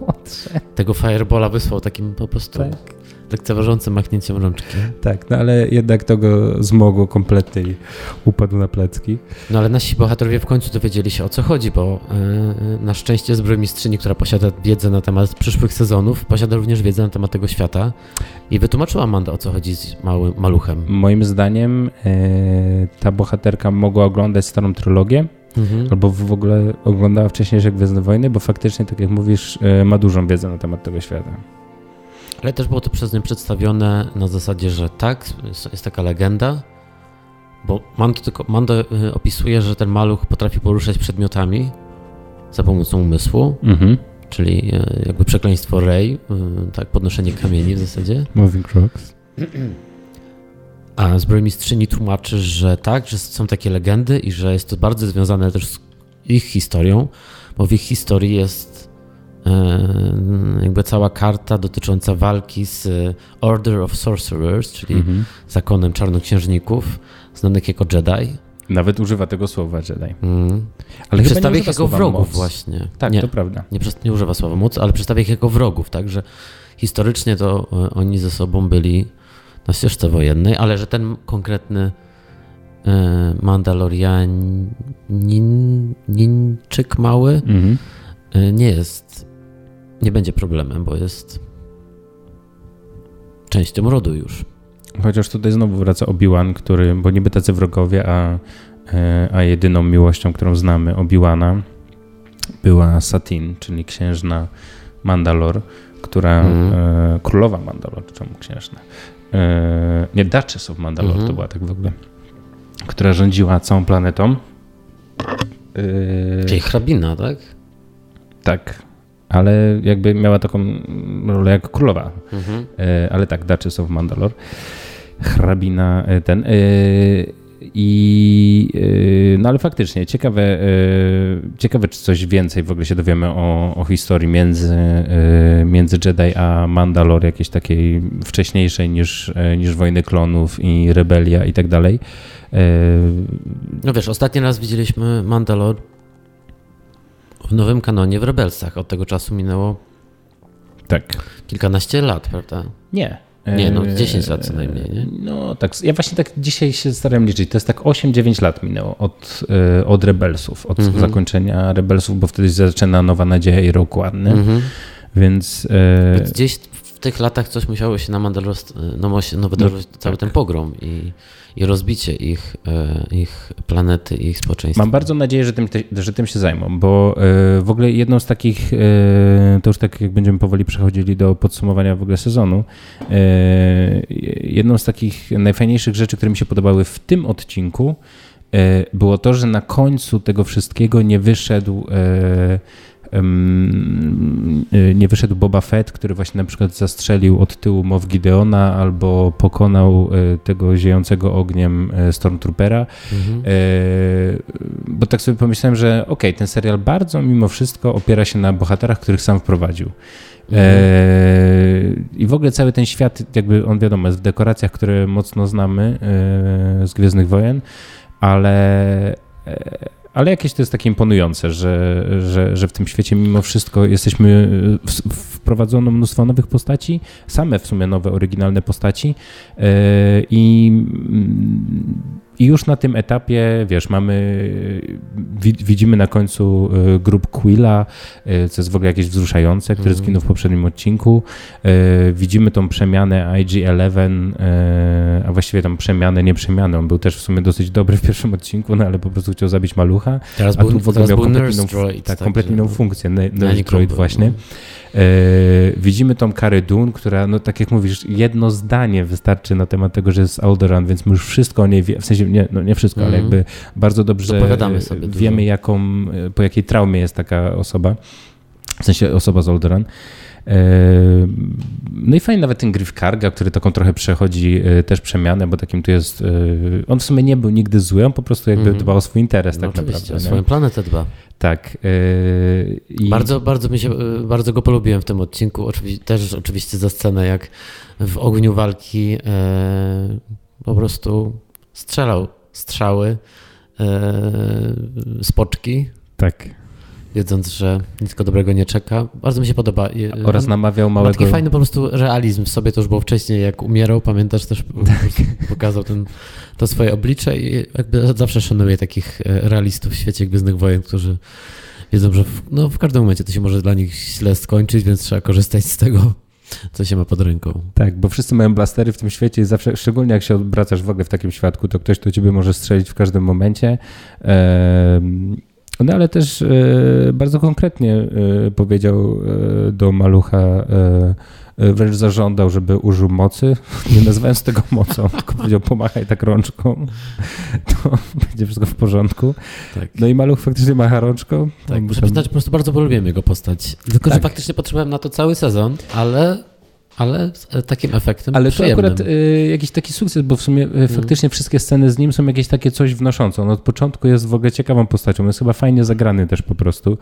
(laughs) Tego firebola wysłał takim po prostu Tak. Lekceważącym machnięciem rączki. Tak, no ale jednak to go zmogło kompletnie i upadł na plecki. No ale nasi bohaterowie w końcu dowiedzieli się o co chodzi, bo yy, na szczęście zbrojmistrzyni, która posiada wiedzę na temat przyszłych sezonów, posiada również wiedzę na temat tego świata i wytłumaczyła Amanda o co chodzi z małym maluchem. Moim zdaniem e, ta bohaterka mogła oglądać starą trylogię, Mhm. albo w ogóle oglądała wcześniejsze Gwiezdne Wojny, bo faktycznie, tak jak mówisz, ma dużą wiedzę na temat tego świata. Ale też było to przez nią przedstawione na zasadzie, że tak, jest, taka legenda, bo Mando, tylko, Mando y, opisuje, że ten maluch potrafi poruszać przedmiotami za pomocą umysłu, Mhm. czyli y, jakby przekleństwo Rey, tak, podnoszenie kamieni w zasadzie. Moving Rocks. A zbrojmistrzyni tłumaczy, że tak, że są takie legendy i że jest to bardzo związane też z ich historią, bo w ich historii jest jakby cała karta dotycząca walki z Order of Sorcerers, czyli Mhm. zakonem czarnoksiężników, znanych jako Jedi. Nawet używa tego słowa Jedi. Mm. Ale przedstawia ich jako wrogów moc. właśnie. Tak, nie, to prawda. nie, nie używa słowa moc, ale przedstawia ich jako wrogów, tak, że historycznie to e, oni ze sobą byli na ścieżce wojennej, ale że ten konkretny e, Mandalorianinczyk mały Mhm. nie jest, nie będzie problemem, bo jest częścią rodu już. Chociaż tutaj znowu wraca Obi-Wan, który, bo niby tacy wrogowie, a, e, a jedyną miłością, którą znamy Obi-Wana była Satin, czyli księżna Mandalor, która, Mhm. e, królowa Mandalor, czemu księżna? E, nie, Duchess of Mandalor Mhm. to była tak w ogóle, która rządziła całą planetą. E, Czyli hrabina, tak? tak, ale jakby miała taką rolę jak królowa. Mhm. E, ale tak, Duchess of Mandalore, hrabina e, ten. e, I no ale faktycznie ciekawe, ciekawe, czy coś więcej w ogóle się dowiemy o, o historii między, między Jedi a Mandalore, jakiejś takiej wcześniejszej niż, niż Wojny Klonów i Rebelia i tak dalej. No wiesz, ostatni raz widzieliśmy Mandalor w nowym kanonie w Rebelsach. Od tego czasu minęło Tak. kilkanaście lat, prawda? Nie. Nie, no E, 10 lat co najmniej, nie? No tak, ja właśnie tak dzisiaj się starałem liczyć. To jest tak 8-9 lat minęło od, e, od Rebelsów, od Mhm. zakończenia Rebelsów, bo wtedy zaczyna Nowa Nadzieja i Rogue One, Mhm. więc... e, Więc gdzieś w tych latach coś musiało się na Mandalor, no, no wydarzyć cały tak. ten pogrom i, i rozbicie ich, e, ich planety i ich społeczeństwa. Mam bardzo nadzieję, że tym, że tym się zajmą, bo e, w ogóle jedną z takich, e, to już tak jak będziemy powoli przechodzili do podsumowania w ogóle sezonu, jedną z takich najfajniejszych rzeczy, które mi się podobały w tym odcinku, było to, że na końcu tego wszystkiego nie wyszedł nie wyszedł Boba Fett, który właśnie na przykład zastrzelił od tyłu Mow Gideona albo pokonał e, tego ziejącego ogniem e, Stormtroopera. Mhm. E, bo tak sobie pomyślałem, że okej, ten serial bardzo mimo wszystko opiera się na bohaterach, których sam wprowadził. E, I w ogóle cały ten świat, jakby on wiadomo, jest w dekoracjach, które mocno znamy e, z Gwiezdnych Wojen, ale, ale jakieś to jest takie imponujące, że, że, że w tym świecie mimo wszystko jesteśmy, w, wprowadzono mnóstwo nowych postaci, same w sumie nowe, oryginalne postaci e, i i już na tym etapie, wiesz, mamy, wi- widzimy na końcu y, grup Quilla, y, co jest w ogóle jakieś wzruszające, który Mhm. zginął w poprzednim odcinku. Y, Widzimy tą przemianę IG-11, y, a właściwie tam przemianę, nie przemianę. On był też w sumie dosyć dobry w pierwszym odcinku, no ale po prostu chciał zabić malucha. Teraz A był, tu w ogóle miał Droid. tak, kompletnie inną funkcję, Nurse Droid właśnie. no. E, widzimy tą Karę Dune, która, no tak jak mówisz, jedno zdanie wystarczy na temat tego, że jest Alderaan, więc my już wszystko o niej wie, w sensie, nie, no nie wszystko, ale Mhm. jakby bardzo dobrze dużo. wiemy, jaką, po jakiej traumie jest taka osoba, w sensie osoba z Alderaan. No i fajnie nawet ten Griff Karga, który taką trochę przechodzi e, też przemianę, bo takim tu jest, e, on w sumie nie był nigdy zły, on po prostu jakby Mhm. dbał o swój interes No tak oczywiście, naprawdę. o swoją planetę dba. Tak. e, i- Bardzo, bardzo mi się, bardzo go polubiłem w tym odcinku. Oczywi- też oczywiście za scenę, jak w ogniu walki po prostu strzelał strzały spoczki. Tak. Wiedząc, że nic go dobrego nie czeka. Bardzo mi się podoba. Oraz namawiał Ma małego... taki fajny po prostu realizm w sobie, to już było wcześniej, jak umierał, pamiętasz, też prostu pokazał ten, to swoje oblicze i jakby zawsze szanuję takich e, realistów w świecie Gwiezdnych Wojen, którzy wiedzą, że w, no, w każdym momencie to się może dla nich źle skończyć, więc trzeba korzystać z tego, co się ma pod ręką. Tak, bo wszyscy mają blastery w tym świecie i zawsze, szczególnie jak się obracasz w ogóle w takim świadku, to ktoś do ciebie może strzelić w każdym momencie. No ale też e, bardzo konkretnie e, powiedział e, do Malucha, wręcz zażądał, żeby użył mocy, (laughs) nie nazywając tego mocą, (laughs) tylko powiedział pomachaj tak rączką, (laughs) to będzie wszystko w porządku. Tak. No i Maluch faktycznie macha rączką. Tak, muszę tam- przyznać, po prostu bardzo polubiłem jego postać. Tylko, że Tak. faktycznie potrzebowałem na to cały sezon, ale, ale z e, takim efektem Ale to przyjemnym. akurat y, jakiś taki sukces, bo w sumie y, faktycznie wszystkie sceny z nim są jakieś takie coś wnoszące. On od początku jest w ogóle ciekawą postacią, jest chyba fajnie zagrany też po prostu.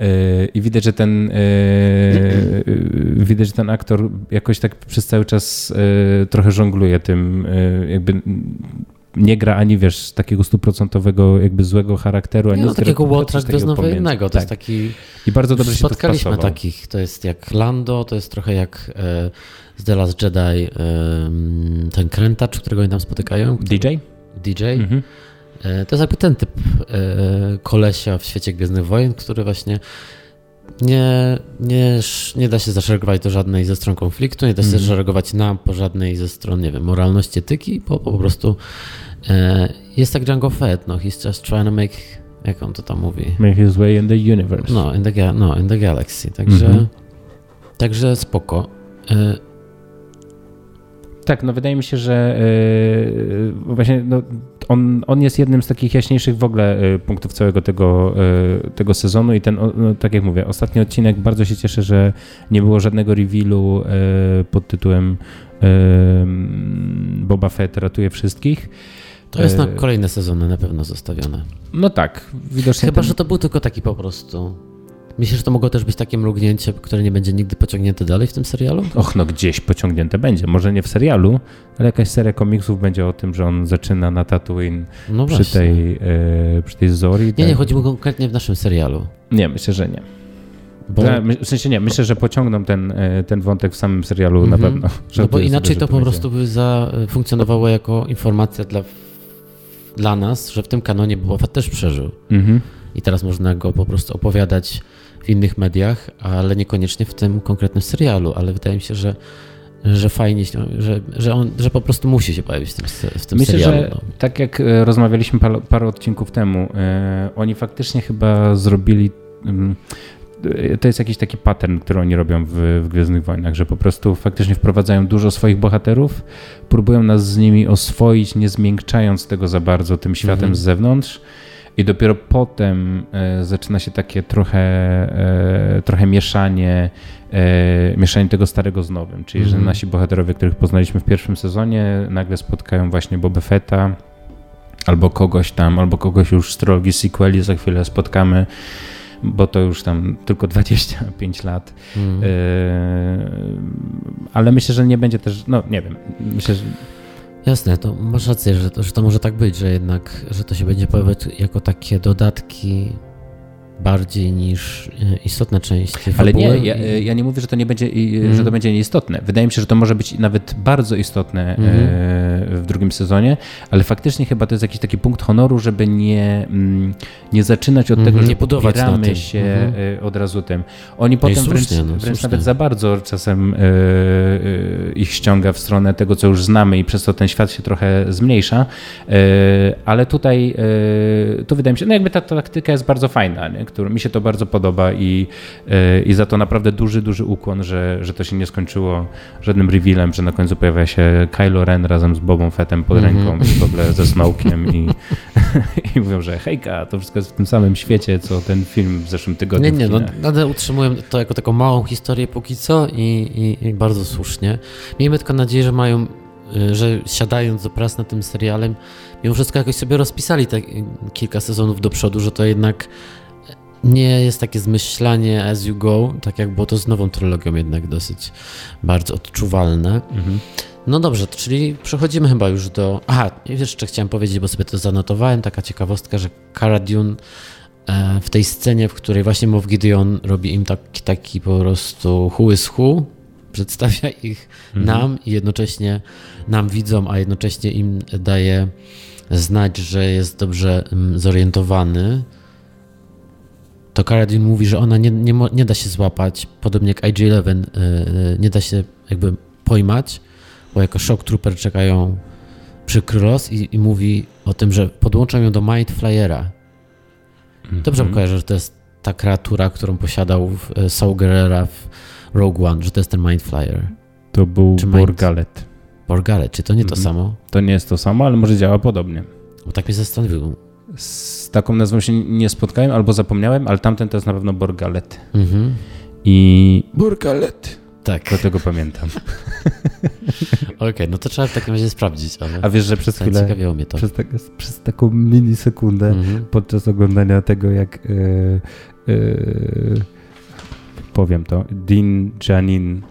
Y, I widać, że ten widać, że ten aktor jakoś tak przez cały czas trochę żongluje tym, jakby nie gra ani wiesz takiego stuprocentowego jakby złego charakteru, ani no, takiego łotra gwiezdnowojennego. To jest Tak. taki... I bardzo dobrze się Spotkaliśmy takich. To jest jak Lando, to jest trochę jak e, z The Last Jedi e, ten krętacz, którego oni tam spotykają. DJ? DJ. Mhm. E, to jest jakby ten typ e, kolesia w świecie Gwiezdnych Wojen, który właśnie nie, nie, nie da się zaszeregować do żadnej ze stron konfliktu, nie da się Mhm. zaszeregować na po żadnej ze stron, nie wiem, moralności, etyki, bo po prostu e, jest tak Django Fett, no, he's just trying to make, jak on to tam mówi? Make his way in the universe. No, in the, no, in the galaxy, także, Mhm. także spoko. E, Tak, no wydaje mi się, że yy, właśnie no, on, on jest jednym z takich jaśniejszych w ogóle yy, punktów całego tego, yy, tego sezonu i ten, no, tak jak mówię, ostatni odcinek, bardzo się cieszę, że nie było żadnego revealu yy, pod tytułem Boba Fett ratuje wszystkich. to jest na kolejne sezony na pewno zostawione. No tak, widocznie. Chyba, ten- że to był tylko taki po prostu. Myślę, że to mogło też być takie mrugnięcie, które nie będzie nigdy pociągnięte dalej w tym serialu? Och, no gdzieś pociągnięte będzie. Może nie w serialu, ale jakaś seria komiksów będzie o tym, że on zaczyna na Tatooine No przy właśnie. tej, yy, przy tej Zori. Nie, tak? nie, chodzi mi konkretnie w naszym serialu. Nie, myślę, że nie. Bo, w sensie nie, myślę, że pociągną ten, e, ten wątek w samym serialu na Mhm. pewno. no bo inaczej sobie, to po prostu by za, funkcjonowało jako informacja dla, dla nas, że w tym kanonie Boba Fett też przeżył. Mhm. I teraz można go po prostu opowiadać w innych mediach, ale niekoniecznie w tym konkretnym serialu. Ale wydaje mi się, że, że fajnie, że, że on że po prostu musi się pojawić w tym, w tym Myślę, serialu. że no. tak jak e, rozmawialiśmy parę, parę odcinków temu, e, oni faktycznie chyba zrobili. mm, e, to jest jakiś taki pattern, który oni robią w, w Gwiezdnych Wojnach, że po prostu faktycznie wprowadzają dużo swoich bohaterów, próbują nas z nimi oswoić, nie zmiękczając tego za bardzo tym światem Mhm. z zewnątrz. I dopiero potem e, zaczyna się takie trochę, e, trochę mieszanie, e, mieszanie tego starego z nowym. Czyli, że Mhm. nasi bohaterowie, których poznaliśmy w pierwszym sezonie, nagle spotkają właśnie Boba Fetta albo kogoś tam, albo kogoś już z trylogii sequeli za chwilę spotkamy, bo to już tam tylko 25 lat. Mm. Ale myślę, że nie będzie też, no nie wiem, myślę, że Jasne, to masz rację, że to, że to może tak być, że jednak, że to się będzie pojawiać jako takie dodatki bardziej niż e, istotne części Ale fabuły. nie, ja, ja nie mówię, że to nie będzie, Mhm. że to będzie nieistotne. Wydaje mi się, że to może być nawet bardzo istotne Mhm. e, w drugim sezonie, ale faktycznie chyba to jest jakiś taki punkt honoru, żeby nie, mm, nie zaczynać od Mhm, tego, że nie budować na się Mhm. e, od razu tym. Oni potem słusznie, wręcz, no, wręcz słusznie. nawet za bardzo czasem ich ściąga w stronę tego, co już znamy i przez to ten świat się trochę zmniejsza, ale tutaj to wydaje mi się, no jakby ta taktyka jest bardzo fajna, nie? Który, mi się to bardzo podoba i, e, i za to naprawdę duży, duży ukłon, że, że to się nie skończyło żadnym revealem, że na końcu pojawia się Kylo Ren razem z Bobą Fettem pod Mhm. ręką i w ogóle ze Snowkiem i, (laughs) i mówią, że hejka, to wszystko jest w tym samym świecie, co ten film w zeszłym tygodniu Nie, nie, no, nadal utrzymuję to jako taką małą historię póki co i, i, i bardzo słusznie. Miejmy tylko nadzieję, że mają, y, że siadając do prac nad tym serialem, mimo wszystko jakoś sobie rozpisali te y, kilka sezonów do przodu, że to jednak nie jest takie zmyślanie as you go, tak jak było to z nową trylogią jednak dosyć bardzo odczuwalne. Mhm. No dobrze, czyli przechodzimy chyba już do. Aha, jeszcze chciałem powiedzieć, bo sobie to zanotowałem, taka ciekawostka, że Cara Dune e, w tej scenie, w której właśnie Moff Gideon robi im taki, taki po prostu who, (laughs) przedstawia ich mhm. nam i jednocześnie nam widzom, a jednocześnie im daje znać, że jest dobrze mm, zorientowany, to Karadin mówi, że ona nie, nie, nie da się złapać, podobnie jak IG-11, y, y, nie da się jakby pojmać, bo jako shock trooper czekają przykry los i, i mówi o tym, że podłączą ją do Mind Flyera. Dobrze mm -hmm. kojarzę, że to jest ta kreatura, którą posiadał y, Saul Gerrera w Rogue One, że to jest ten Mind Flyer. To był Borgalet. Borgalet, czy to nie to mm -hmm. samo? To nie jest to samo, ale może działa podobnie. Bo tak mnie zastanowił. Z taką nazwą się nie spotkałem albo zapomniałem, ale tamten to jest na pewno Borgalet. Mhm. I Borgalet. Tak. Dlatego pamiętam. (laughs) Okej, okay, no to trzeba w takim razie sprawdzić. Ale A wiesz, że przez chwilę, mnie to. Przez, tak, przez taką minisekundę mhm. podczas oglądania tego, jak yy, yy, powiem to, Dean Janin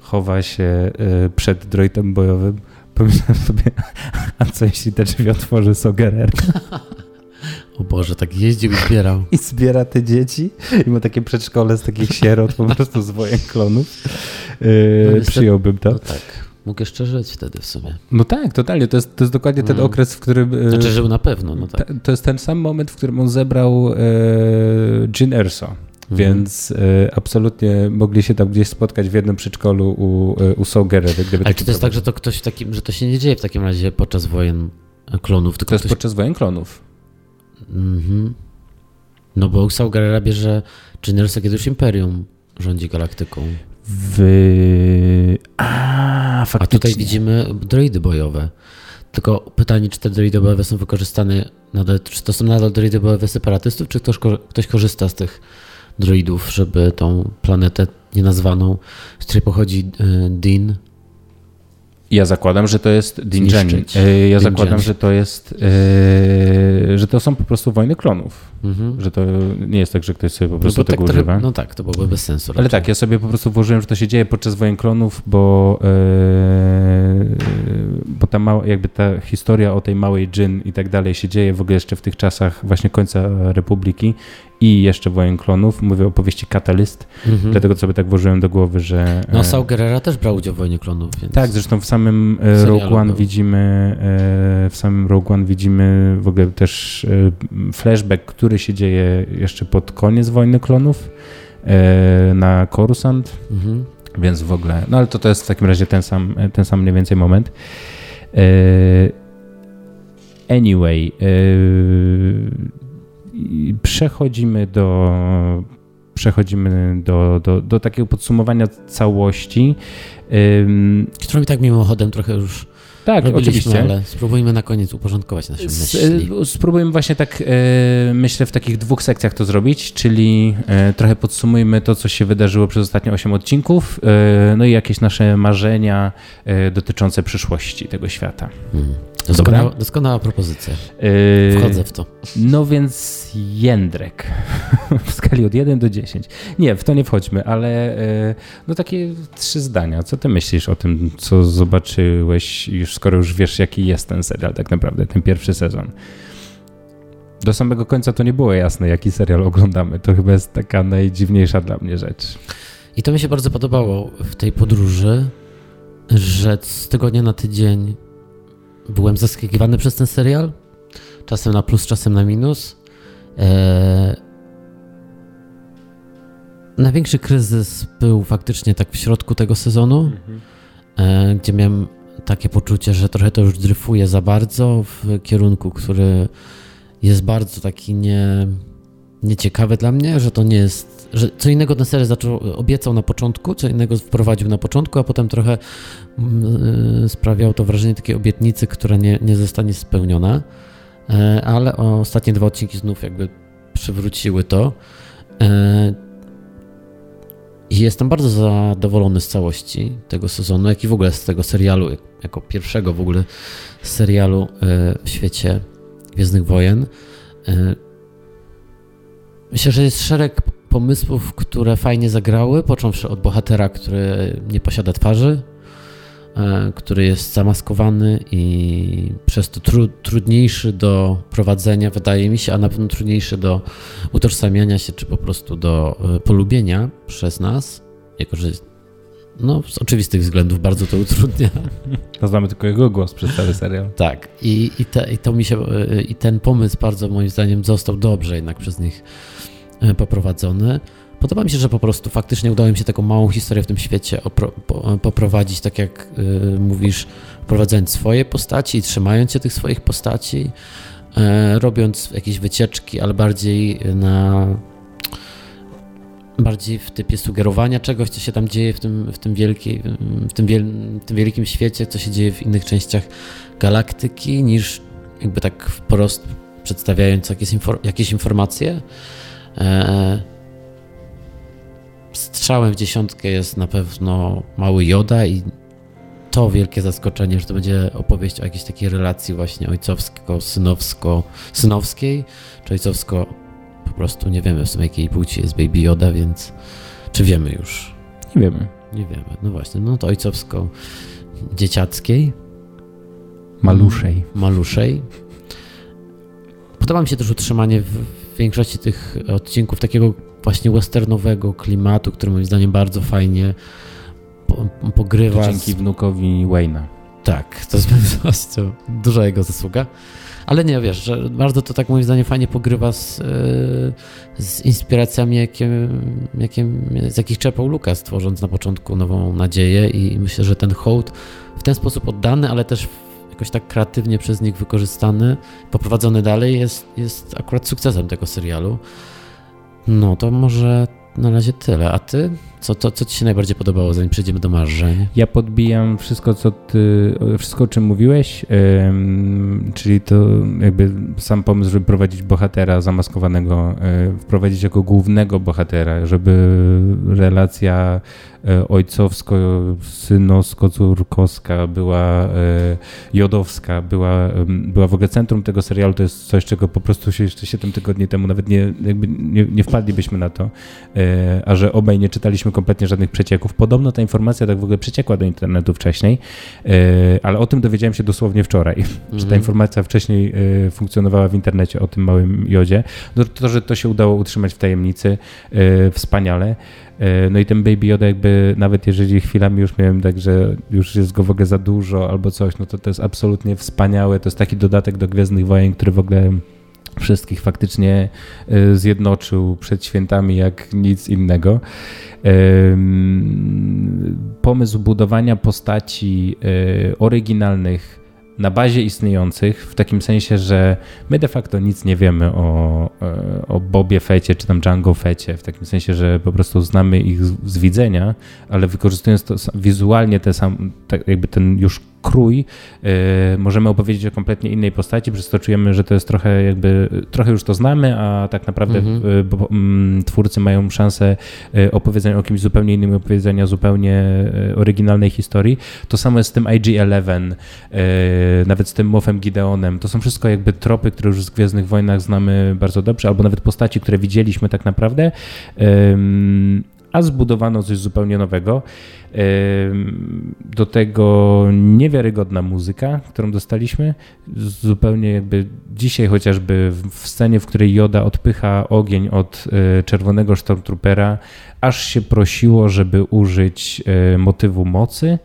chowa się yy, przed droidem bojowym, pomyślałem sobie, (laughs) a co jeśli te drzwi otworzy Sogerer? (laughs) O Boże, tak jeździł i zbierał. I zbiera te dzieci i ma takie przedszkole z takich sierot, po prostu z wojen klonów. Yy, no przyjąłbym to. No tak. Mógł jeszcze żyć wtedy w sumie. No tak, totalnie. To jest, to jest dokładnie ten mm. okres, w którym. Yy, znaczy, żył na pewno. No tak. to jest ten sam moment, w którym on zebrał yy, Gin Erso. Mhm. Więc y, absolutnie mogli się tam gdzieś spotkać w jednym przedszkolu u, y, u Sogerer. Ale czy to jest tak, że to ktoś w takim, że to się nie dzieje w takim razie podczas wojen klonów? Tylko to jest ktoś... podczas wojen klonów. Mhm. No bo Saul Gerrera bierze kiedy już Imperium rządzi galaktyką. W... A, faktycznie. A tutaj widzimy droidy bojowe. Tylko pytanie, czy te droidy bojowe są wykorzystane, nadal, czy to są nadal droidy bojowe separatystów, czy ktoś, ktoś korzysta z tych droidów, żeby tą planetę nienazwaną, z której pochodzi e, Dean, ja zakładam, że to jest Din Djanin. E, ja zakładam, że to jest, e, że to są po prostu wojny klonów. Mhm. Że to nie jest tak, że ktoś sobie po prostu no tego tak, używa. No tak, to byłoby bez sensu. Ale tak, ja sobie po prostu włożyłem, że to się dzieje podczas wojen klonów, bo, e, bo ta mała, jakby ta historia o tej małej dżin i tak dalej się dzieje w ogóle jeszcze w tych czasach właśnie końca Republiki i jeszcze Wojen Klonów. Mówię o powieści Catalyst, mhm. dlatego sobie tak włożyłem do głowy, że... No Saul Gerrera też brał udział w Wojnie Klonów, więc... Tak, zresztą w samym Rogue One był. widzimy w samym Rogue One widzimy w ogóle też flashback, który się dzieje jeszcze pod koniec Wojny Klonów e, na Coruscant, mhm. więc w ogóle, no ale to, to jest w takim razie ten sam, ten sam mniej więcej moment. E, anyway, e, przechodzimy do przechodzimy do, do, do takiego podsumowania całości. Którą i tak mimochodem trochę już tak, oczywiście. Ale spróbujmy na koniec uporządkować nasze myśli. E, spróbujmy właśnie tak, e, myślę, w takich dwóch sekcjach to zrobić, czyli e, trochę podsumujmy to, co się wydarzyło przez ostatnie 8 odcinków, no i jakieś nasze marzenia dotyczące przyszłości tego świata. Hmm. Doskonała, doskonała propozycja. Wchodzę w to. No więc Jędrek (laughs) w skali od 1 do 10. Nie, w to nie wchodźmy, ale no takie trzy zdania. Co ty myślisz o tym, co zobaczyłeś już skoro już wiesz, jaki jest ten serial tak naprawdę, ten pierwszy sezon. Do samego końca to nie było jasne, jaki serial oglądamy. To chyba jest taka najdziwniejsza dla mnie rzecz. I to mi się bardzo podobało w tej podróży, że z tygodnia na tydzień byłem zaskakiwany przez ten serial. Czasem na plus, czasem na minus. Eee... Największy kryzys był faktycznie tak w środku tego sezonu, mhm. eee, gdzie miałem takie poczucie, że trochę to już dryfuje za bardzo w kierunku, który jest bardzo taki nie, nieciekawy dla mnie, że to nie jest, że co innego ten serial zaczął, obiecał na początku, co innego wprowadził na początku, a potem trochę yy, sprawiał to wrażenie takiej obietnicy, która nie, nie zostanie spełniona, yy, ale ostatnie dwa odcinki znów jakby przywróciły to. Yy, i jestem bardzo zadowolony z całości tego sezonu, jak i w ogóle z tego serialu, jako pierwszego w ogóle serialu e, w świecie Gwiezdnych Wojen. Myślę, że jest szereg pomysłów, które fajnie zagrały, począwszy od bohatera, który nie posiada twarzy, e, który jest zamaskowany i przez to tru, trudniejszy do prowadzenia, wydaje mi się, a na pewno trudniejszy do utożsamiania się, czy po prostu do e, polubienia przez nas, jako że no, z oczywistych względów bardzo to utrudnia. (laughs) Znamy tylko jego głos przez cały serial. Tak, i, i, te, i to mi się, i ten pomysł bardzo moim zdaniem został dobrze jednak przez nich poprowadzony. Podoba mi się, że po prostu faktycznie udało im się taką małą historię w tym świecie poprowadzić, tak jak y, mówisz, wprowadzając swoje postaci i trzymając się tych swoich postaci, y, robiąc jakieś wycieczki, ale bardziej na bardziej w typie sugerowania czegoś, co się tam dzieje w tym, w tym, wielkiej, w tym, wiel, w tym wielkim świecie, co się dzieje w innych częściach galaktyki, niż jakby tak wprost przedstawiając jakieś, infor jakieś informacje. E, strzałem w dziesiątkę jest na pewno mały Joda i to wielkie zaskoczenie, że to będzie opowieść o jakiejś takiej relacji właśnie ojcowsko-synowsko-synowskiej, czy ojcowsko prostu nie wiemy w sumie jakiej płci jest Baby Yoda, więc czy wiemy już? Nie wiemy. Nie wiemy, no właśnie, no to ojcowsko-dzieciackiej. Maluszej. Maluszej. Podoba mi się też utrzymanie w większości tych odcinków takiego właśnie westernowego klimatu, który moim zdaniem bardzo fajnie po, pogrywa. To dzięki z... wnukowi Wayne'a. Tak, to jest pewnością duża jego zasługa. Ale nie, wiesz, że bardzo to tak moim zdaniem fajnie pogrywa z, e, z inspiracjami, jakie, jakie, z jakich czerpał Lukas, tworząc na początku Nową Nadzieję i myślę, że ten hołd w ten sposób oddany, ale też jakoś tak kreatywnie przez nich wykorzystany, poprowadzony dalej jest, jest akurat sukcesem tego serialu. No to może na razie tyle. A ty? Co, to, co ci się najbardziej podobało, zanim przejdziemy do marzeń? Ja podbijam wszystko, co ty, wszystko o czym mówiłeś, yy, czyli to jakby sam pomysł, żeby prowadzić bohatera zamaskowanego, yy, wprowadzić jako głównego bohatera, żeby relacja E, ojcowsko-synowsko-córkowska, była e, jodowska, była, była w ogóle centrum tego serialu, to jest coś, czego po prostu się jeszcze 7 tygodni temu nawet nie, jakby nie, nie wpadlibyśmy na to, a że obaj nie czytaliśmy kompletnie żadnych przecieków. Podobno ta informacja tak w ogóle przeciekła do internetu wcześniej, ale o tym dowiedziałem się dosłownie wczoraj, (laughs) że ta mhm. informacja wcześniej funkcjonowała w internecie o tym małym jodzie. No to, że to się udało utrzymać w tajemnicy, wspaniale. E, no i ten Baby Yoda jakby, nawet jeżeli chwilami już miałem tak, że już jest go w ogóle za dużo albo coś, no to to jest absolutnie wspaniałe. To jest taki dodatek do Gwiezdnych Wojen, który w ogóle wszystkich faktycznie e, zjednoczył przed świętami jak nic innego. Pomysł budowania postaci e, oryginalnych na bazie istniejących, w takim sensie, że my de facto nic nie wiemy o, e, o Bobie Fecie czy tam Django Fecie, w takim sensie, że po prostu znamy ich z widzenia, ale wykorzystując to wizualnie te sam, tak jakby ten już krój, y, możemy opowiedzieć o kompletnie innej postaci, przez to czujemy, że to jest trochę jakby, trochę już to znamy, a tak naprawdę mhm. Bo, mm, twórcy mają szansę y, opowiedzenia o kimś zupełnie innym, opowiedzenia zupełnie oryginalnej historii. To samo jest z tym IG-11, nawet z tym Mofem Gideonem. To są wszystko jakby tropy, które już z Gwiezdnych Wojnach znamy bardzo dobrze, albo nawet postaci, które widzieliśmy tak naprawdę a zbudowano coś zupełnie nowego. Do tego niewiarygodna muzyka, którą dostaliśmy. Zupełnie jakby dzisiaj chociażby w scenie, w której Joda odpycha ogień od e, czerwonego Stormtroopera, aż się prosiło, żeby użyć e, motywu mocy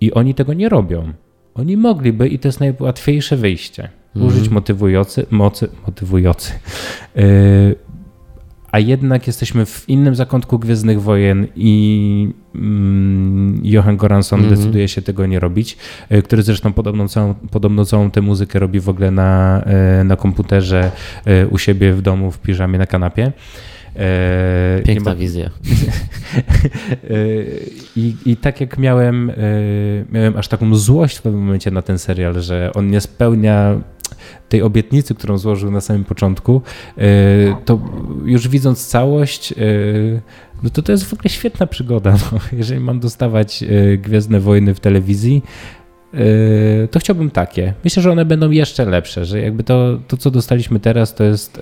i oni tego nie robią. Oni mogliby i to jest najłatwiejsze wyjście. Użyć mm. motywujący, mocy, motywujący, e, a jednak jesteśmy w innym zakątku Gwiezdnych Wojen i mm, Johan Goranson mm -hmm. decyduje się tego nie robić, e, który zresztą podobną całą, podobno całą tę muzykę robi w ogóle na, e, na komputerze e, u siebie w domu w piżamie na kanapie. Piękna ma... wizja. (laughs) I, I tak jak miałem, miałem aż taką złość w pewnym momencie na ten serial, że on nie spełnia tej obietnicy, którą złożył na samym początku, e, to już widząc całość, e, no to to jest w ogóle świetna przygoda. No. (laughs) Jeżeli mam dostawać e, Gwiezdne Wojny w telewizji, to chciałbym takie. Myślę, że one będą jeszcze lepsze, że jakby to, to co dostaliśmy teraz, to jest,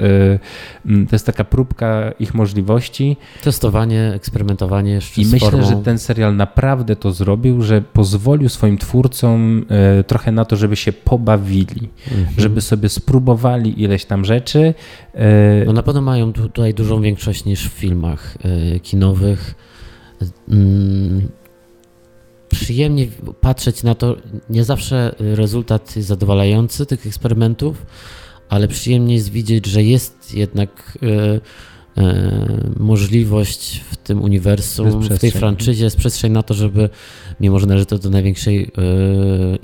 yy, to jest taka próbka ich możliwości. Testowanie, eksperymentowanie jeszcze I myślę, formą. że ten serial naprawdę to zrobił, że pozwolił swoim twórcom yy, trochę na to, żeby się pobawili, Mhm. żeby sobie spróbowali ileś tam rzeczy. yy, No na pewno mają tu- tutaj dużą większość niż w filmach kinowych. Przyjemnie patrzeć na to, nie zawsze rezultat jest zadowalający tych eksperymentów, ale przyjemnie jest widzieć, że jest jednak y, y, możliwość w tym uniwersum, w tej franczyzie, jest przestrzeń na to, żeby, mimo że należy to do największej y,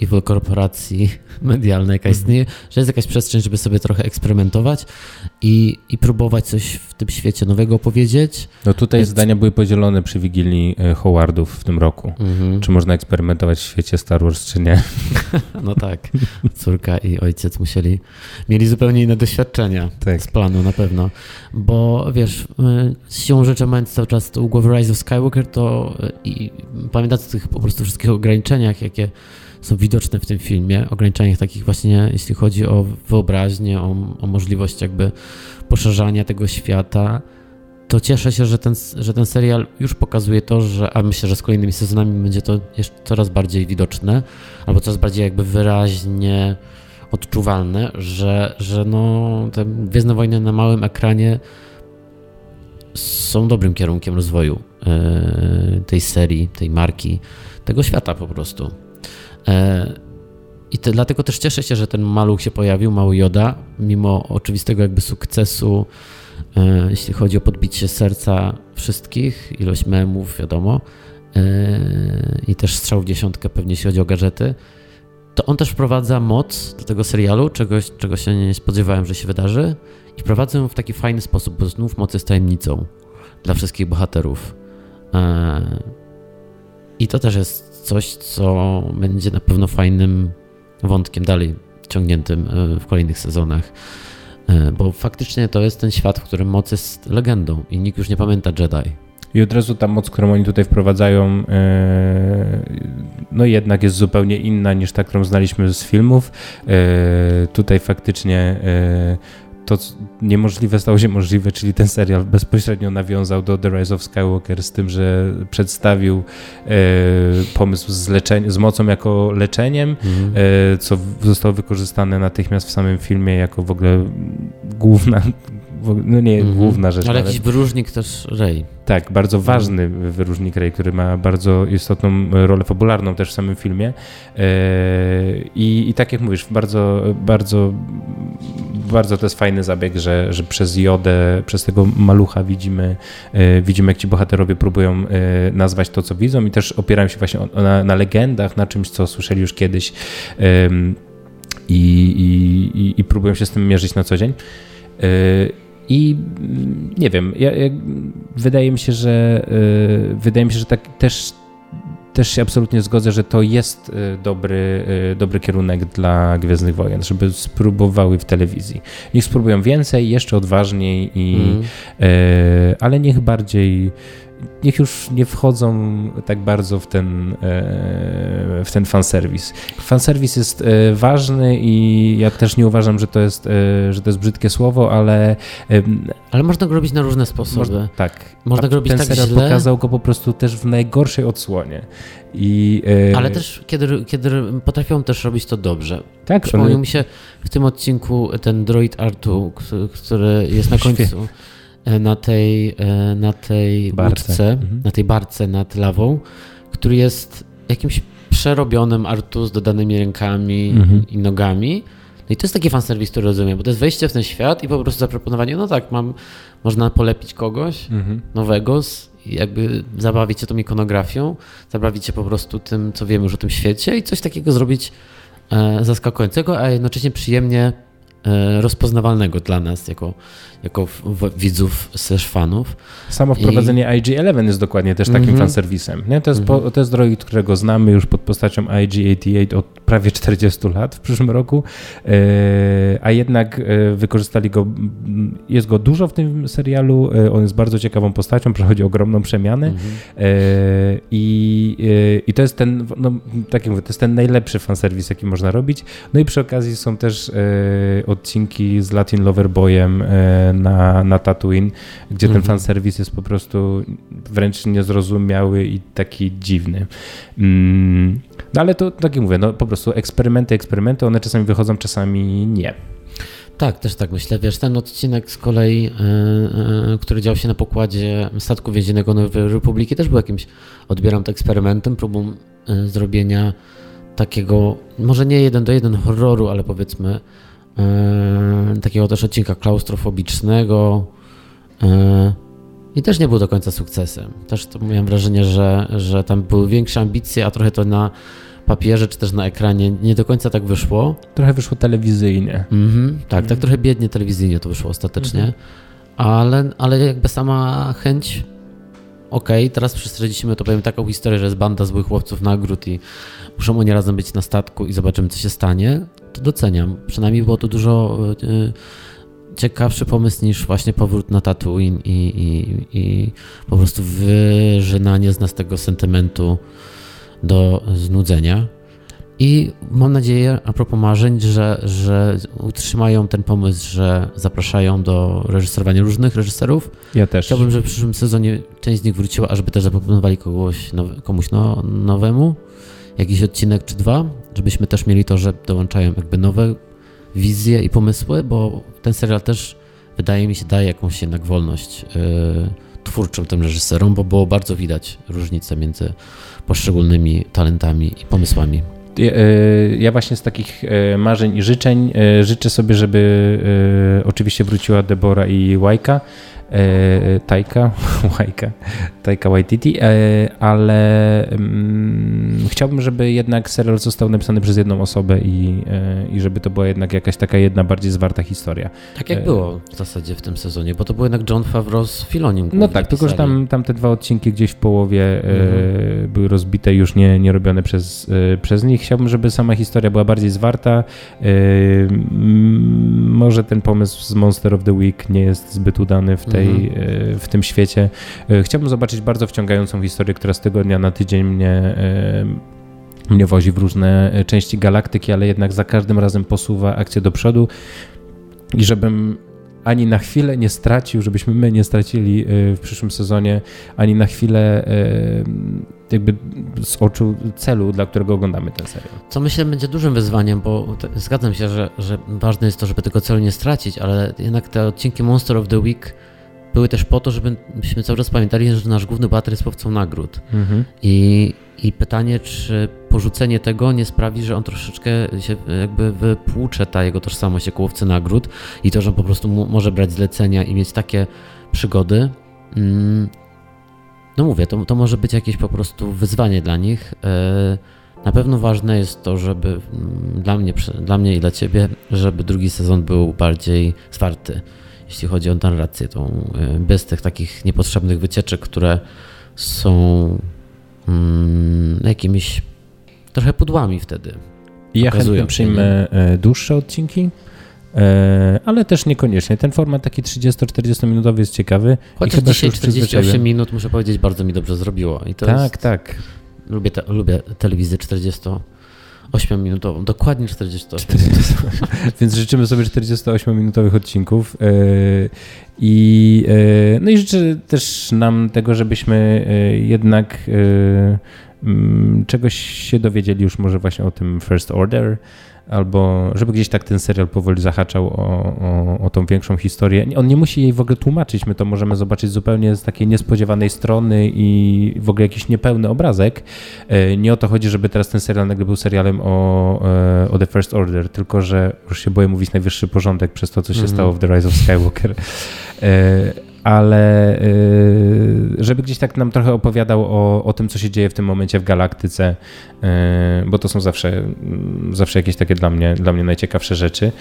evil korporacji (laughs) medialnej, jaka istnieje, że jest jakaś przestrzeń, żeby sobie trochę eksperymentować i, i próbować coś w tym świecie nowego powiedzieć. No tutaj Jest- zdania były podzielone przy Wigilii e, Howardów w tym roku. Mhm. Czy można eksperymentować w świecie Star Wars, czy nie? (laughs) No tak, córka i ojciec musieli, mieli zupełnie inne doświadczenia Tak. z planu na pewno, bo wiesz, y, z siłą rzeczy mając cały czas u głowy Rise of Skywalker, to y, i pamiętając o tych po prostu wszystkich ograniczeniach, jakie są widoczne w tym filmie, ograniczeniach takich właśnie, jeśli chodzi o wyobraźnię, o, o możliwość jakby poszerzania tego świata, to cieszę się, że ten, że ten serial już pokazuje to, że, a myślę, że z kolejnymi sezonami będzie to jeszcze coraz bardziej widoczne, albo coraz bardziej jakby wyraźnie odczuwalne, że, że no, te Gwiezdne Wojny na małym ekranie są dobrym kierunkiem rozwoju e, tej serii, tej marki, tego świata po prostu. E, I te, dlatego też cieszę się, że ten maluch się pojawił, mały Joda, mimo oczywistego jakby sukcesu, e, jeśli chodzi o podbicie serca wszystkich, ilość memów, wiadomo, i też strzał w dziesiątkę pewnie jeśli chodzi o gadżety, to on też wprowadza moc do tego serialu, czegoś, czego się nie spodziewałem, że się wydarzy i wprowadza ją w taki fajny sposób, bo znów moc jest tajemnicą dla wszystkich bohaterów. E, I to też jest coś, co będzie na pewno fajnym wątkiem dalej ciągniętym e, w kolejnych sezonach. E, Bo faktycznie to jest ten świat, w którym moc jest legendą i nikt już nie pamięta Jedi. I od razu ta moc, którą oni tutaj wprowadzają, e, no jednak jest zupełnie inna niż ta, którą znaliśmy z filmów. E, tutaj faktycznie e, to niemożliwe stało się możliwe, czyli ten serial bezpośrednio nawiązał do The Rise of Skywalker z tym, że przedstawił e, pomysł z, z mocą jako leczeniem, e, co zostało wykorzystane natychmiast w samym filmie jako w ogóle główna, no nie Mhm. główna rzecz, Ale ale jakiś wyróżnik też Rey. tak, bardzo ważny wyróżnik Rey, który ma bardzo istotną rolę fabularną też w samym filmie. E, I, i tak jak mówisz, bardzo, bardzo, bardzo to jest fajny zabieg, że, że przez Jodę, przez tego malucha widzimy, e, widzimy jak ci bohaterowie próbują e, nazwać to, co widzą i też opierają się właśnie na, na legendach, na czymś, co słyszeli już kiedyś i, i, i próbują się z tym mierzyć na co dzień. I mm, nie wiem, ja, ja, wydaje mi się, że y, wydaje mi się, że tak też, też się absolutnie zgodzę, że to jest y, dobry, y, dobry kierunek dla Gwiezdnych Wojen, żeby spróbowały w telewizji. Niech spróbują więcej, jeszcze odważniej, i, Mhm. y, ale niech bardziej niech już nie wchodzą tak bardzo w ten, e, w ten fanserwis. Fanserwis jest e, ważny i ja też nie uważam, że to jest, e, że to jest brzydkie słowo, ale Ale można go robić na różne sposoby. można, tak. Można go robić ten tak serial źle. pokazał go po prostu też w najgorszej odsłonie. I, Ale też, kiedy, kiedy potrafią też robić to dobrze. tak, Przypomniał one, mi się w tym odcinku ten droid Artu, który- jest na końcu, na tej, e, na tej Barce. łódce, Mhm. na tej barce nad lawą, który jest jakimś przerobionym Artu z dodanymi rękami Mhm. i nogami. No i to jest taki fanserwis, który rozumiem, bo to jest wejście w ten świat i po prostu zaproponowanie, no tak, mam, można polepić kogoś mhm. nowego, z, jakby zabawić się tą ikonografią, zabawić się po prostu tym, co wiemy już o tym świecie i coś takiego zrobić e, zaskakującego, a jednocześnie przyjemnie e, rozpoznawalnego dla nas jako, jako widzów slash fanów. Samo wprowadzenie I... IG-11 jest dokładnie też takim mm -hmm. fanserwisem. Nie? To, jest mm -hmm. po, to jest droid, którego znamy już pod postacią IG-88 od prawie 40 lat w przyszłym roku, e, a jednak e, wykorzystali go, jest go dużo w tym serialu, on jest bardzo ciekawą postacią, przechodzi ogromną przemianę mm -hmm. i, i to jest ten, no, tak jak mówię, to jest ten najlepszy fanserwis, jaki można robić. No i przy okazji są też odcinki z Latin Loverboyem na, na Tatooine, gdzie mhm. ten fanserwis jest po prostu wręcz niezrozumiały i taki dziwny. Mm, no ale to, tak jak mówię, no po prostu eksperymenty, eksperymenty, one czasami wychodzą, czasami nie. Tak, też tak myślę. Wiesz, ten odcinek z kolei, yy, yy, który dział się na pokładzie statku więziennego Nowej Republiki, też był jakimś, odbieram to eksperymentem, próbą yy, zrobienia takiego, może nie jeden do jeden horroru, ale powiedzmy takiego też odcinka klaustrofobicznego yy, i też nie był do końca sukcesem. Też to miałem wrażenie, że, że tam były większe ambicje, a trochę to na papierze czy też na ekranie nie do końca tak wyszło. Trochę wyszło telewizyjnie. Mhm, tak, tak trochę biednie telewizyjnie to wyszło ostatecznie, mhm. ale, ale jakby sama chęć okej, okay, teraz przez 40 minut opowiem taką historię, że jest banda złych łowców nagród i muszą oni razem być na statku i zobaczymy, co się stanie, to doceniam. Przynajmniej było to dużo y, ciekawszy pomysł niż właśnie powrót na Tatooine i, i, i po prostu wyżynanie z nas tego sentymentu do znudzenia. I mam nadzieję, a propos marzeń, że, że utrzymają ten pomysł, że zapraszają do reżyserowania różnych reżyserów. Ja też. Chciałbym, żeby w przyszłym sezonie część z nich wróciła, a żeby też zaproponowali kogoś komuś no, nowemu, jakiś odcinek czy dwa, żebyśmy też mieli to, że dołączają jakby nowe wizje i pomysły, bo ten serial też wydaje mi się daje jakąś jednak wolność yy, twórczą tym reżyserom, bo było bardzo widać różnicę między poszczególnymi talentami i pomysłami. E, ja właśnie z takich e, marzeń i życzeń e, życzę sobie, żeby oczywiście wróciła Debora i Łajka, e, Tajka, Łajka, (laughs) Tajka Waititi, e, ale mm, chciałbym, żeby jednak serial został napisany przez jedną osobę i, e, i żeby to była jednak jakaś taka jedna bardziej zwarta historia. Tak jak e, było w zasadzie w tym sezonie, bo to był jednak John Favreau z Filonim. No tak, tylko że tam, tam te dwa odcinki gdzieś w połowie e, mhm. były rozbite, już nie, nie robione przez, e, przez nich. Chciałbym, żeby sama historia była bardziej zwarta. Może ten pomysł z Monster of the Week nie jest zbyt udany w tej, mhm. w tym świecie. Chciałbym zobaczyć bardzo wciągającą historię, która z tygodnia na tydzień mnie, e, mnie wozi w różne części galaktyki, ale jednak za każdym razem posuwa akcję do przodu i żebym ani na chwilę nie stracił, żebyśmy my nie stracili e, w przyszłym sezonie ani na chwilę jakby z oczu celu, dla którego oglądamy ten serial. Co myślę będzie dużym wyzwaniem, bo zgadzam się, że, że ważne jest to, żeby tego celu nie stracić, ale jednak te odcinki Monster of the Week były też po to, żebyśmy cały czas pamiętali, że nasz główny bohater jest łowcą nagród. Mhm. I, I pytanie, czy porzucenie tego nie sprawi, że on troszeczkę się jakby wypłucze ta jego tożsamość jako łowcy nagród i to, że on po prostu może brać zlecenia i mieć takie przygody. Mm, no mówię, to, to może być jakieś po prostu wyzwanie dla nich. E, na pewno ważne jest to, żeby mm, dla mnie, dla mnie i dla ciebie, żeby drugi sezon był bardziej zwarty jeśli chodzi o narrację, tą, y, bez tych takich niepotrzebnych wycieczek, które są mm, jakimiś trochę pudłami wtedy. Ja chętnie przyjmę e, dłuższe odcinki, e, ale też niekoniecznie. Ten format taki 30-40 minutowy jest ciekawy. Chociaż dzisiaj 48 minut, muszę powiedzieć, bardzo mi dobrze zrobiło. Tak, jest, tak. Lubię, te, lubię telewizję 40 8-minutową, dokładnie 48. (laughs) Więc życzymy sobie 48-minutowych odcinków. E, I, e, no i życzę też nam tego, żebyśmy e, jednak czegoś się dowiedzieli już może właśnie o tym First Order, albo żeby gdzieś tak ten serial powoli zahaczał o, o, o, tą większą historię. On nie musi jej w ogóle tłumaczyć, my to możemy zobaczyć zupełnie z takiej niespodziewanej strony i w ogóle jakiś niepełny obrazek. E, nie o to chodzi, żeby teraz ten serial nagle był serialem o, e, o The First Order, tylko że już się boję mówić najwyższy porządek przez to, co się mm -hmm. stało w The Rise of Skywalker. Ale żeby gdzieś tak nam trochę opowiadał o, o tym, co się dzieje w tym momencie w galaktyce, bo to są zawsze, zawsze jakieś takie dla mnie, dla mnie najciekawsze rzeczy.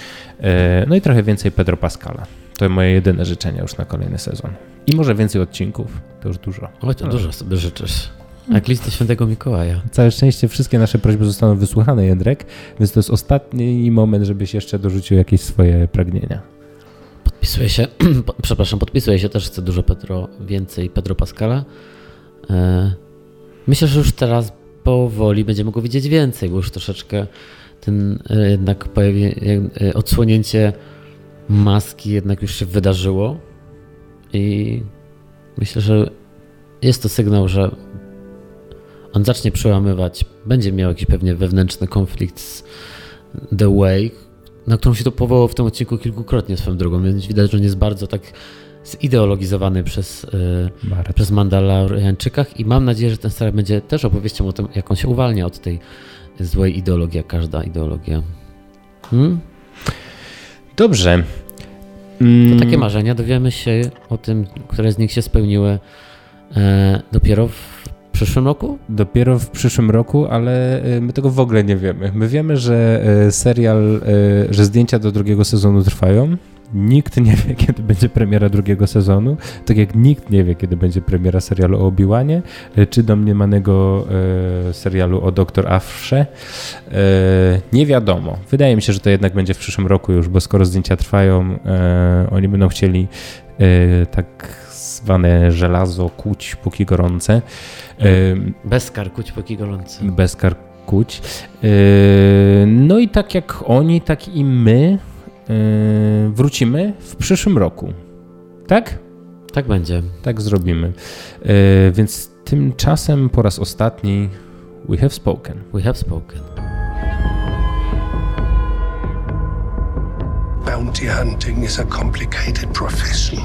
No i trochę więcej Pedro Pascala. To moje jedyne życzenie już na kolejny sezon. I może więcej odcinków. To już dużo. O, to dużo sobie życzysz. Jak listy świętego Mikołaja. Całe szczęście wszystkie nasze prośby zostaną wysłuchane, Jędrek, więc to jest ostatni moment, żebyś jeszcze dorzucił jakieś swoje pragnienia. Podpisuję się, (clears throat) przepraszam, podpisuję się też, chcę dużo Pedro, więcej Pedro Pascala. E, myślę, że już teraz powoli będziemy go widzieć więcej, bo już troszeczkę ten e, jednak pojawi, e, odsłonięcie maski jednak już się wydarzyło i myślę, że jest to sygnał, że on zacznie przełamywać, będzie miał jakiś pewnie wewnętrzny konflikt z The Way, na którą się to powołało w tym odcinku kilkukrotnie swoją drogą, więc widać, że on jest bardzo tak zideologizowany przez, yy, przez Mandaloriańczykach i mam nadzieję, że ten serial będzie też opowieścią o tym, jak on się uwalnia od tej złej ideologii, jak każda ideologia. Hmm? Dobrze. Mm. To takie marzenia dowiemy się o tym, które z nich się spełniły e, dopiero w przyszłym roku? Dopiero w przyszłym roku, ale e, my tego w ogóle nie wiemy. My wiemy, że e, serial, e, że zdjęcia do drugiego sezonu trwają. Nikt nie wie, (laughs) kiedy będzie premiera drugiego sezonu, tak jak nikt nie wie, kiedy będzie premiera serialu o Obi-Wanie, czy domniemanego e, serialu o Doktor Afrze. E, nie wiadomo. Wydaje mi się, że to jednak będzie w przyszłym roku już, bo skoro zdjęcia trwają, e, oni będą chcieli tak zwane żelazo kuć póki gorące. Bez kuć póki gorące. Bez kuć. No i tak jak oni, tak i my wrócimy w przyszłym roku. Tak? Tak będzie. Tak zrobimy. Yy, więc tymczasem po raz ostatni we have spoken. We have spoken. Bounty hunting is a complicated profession.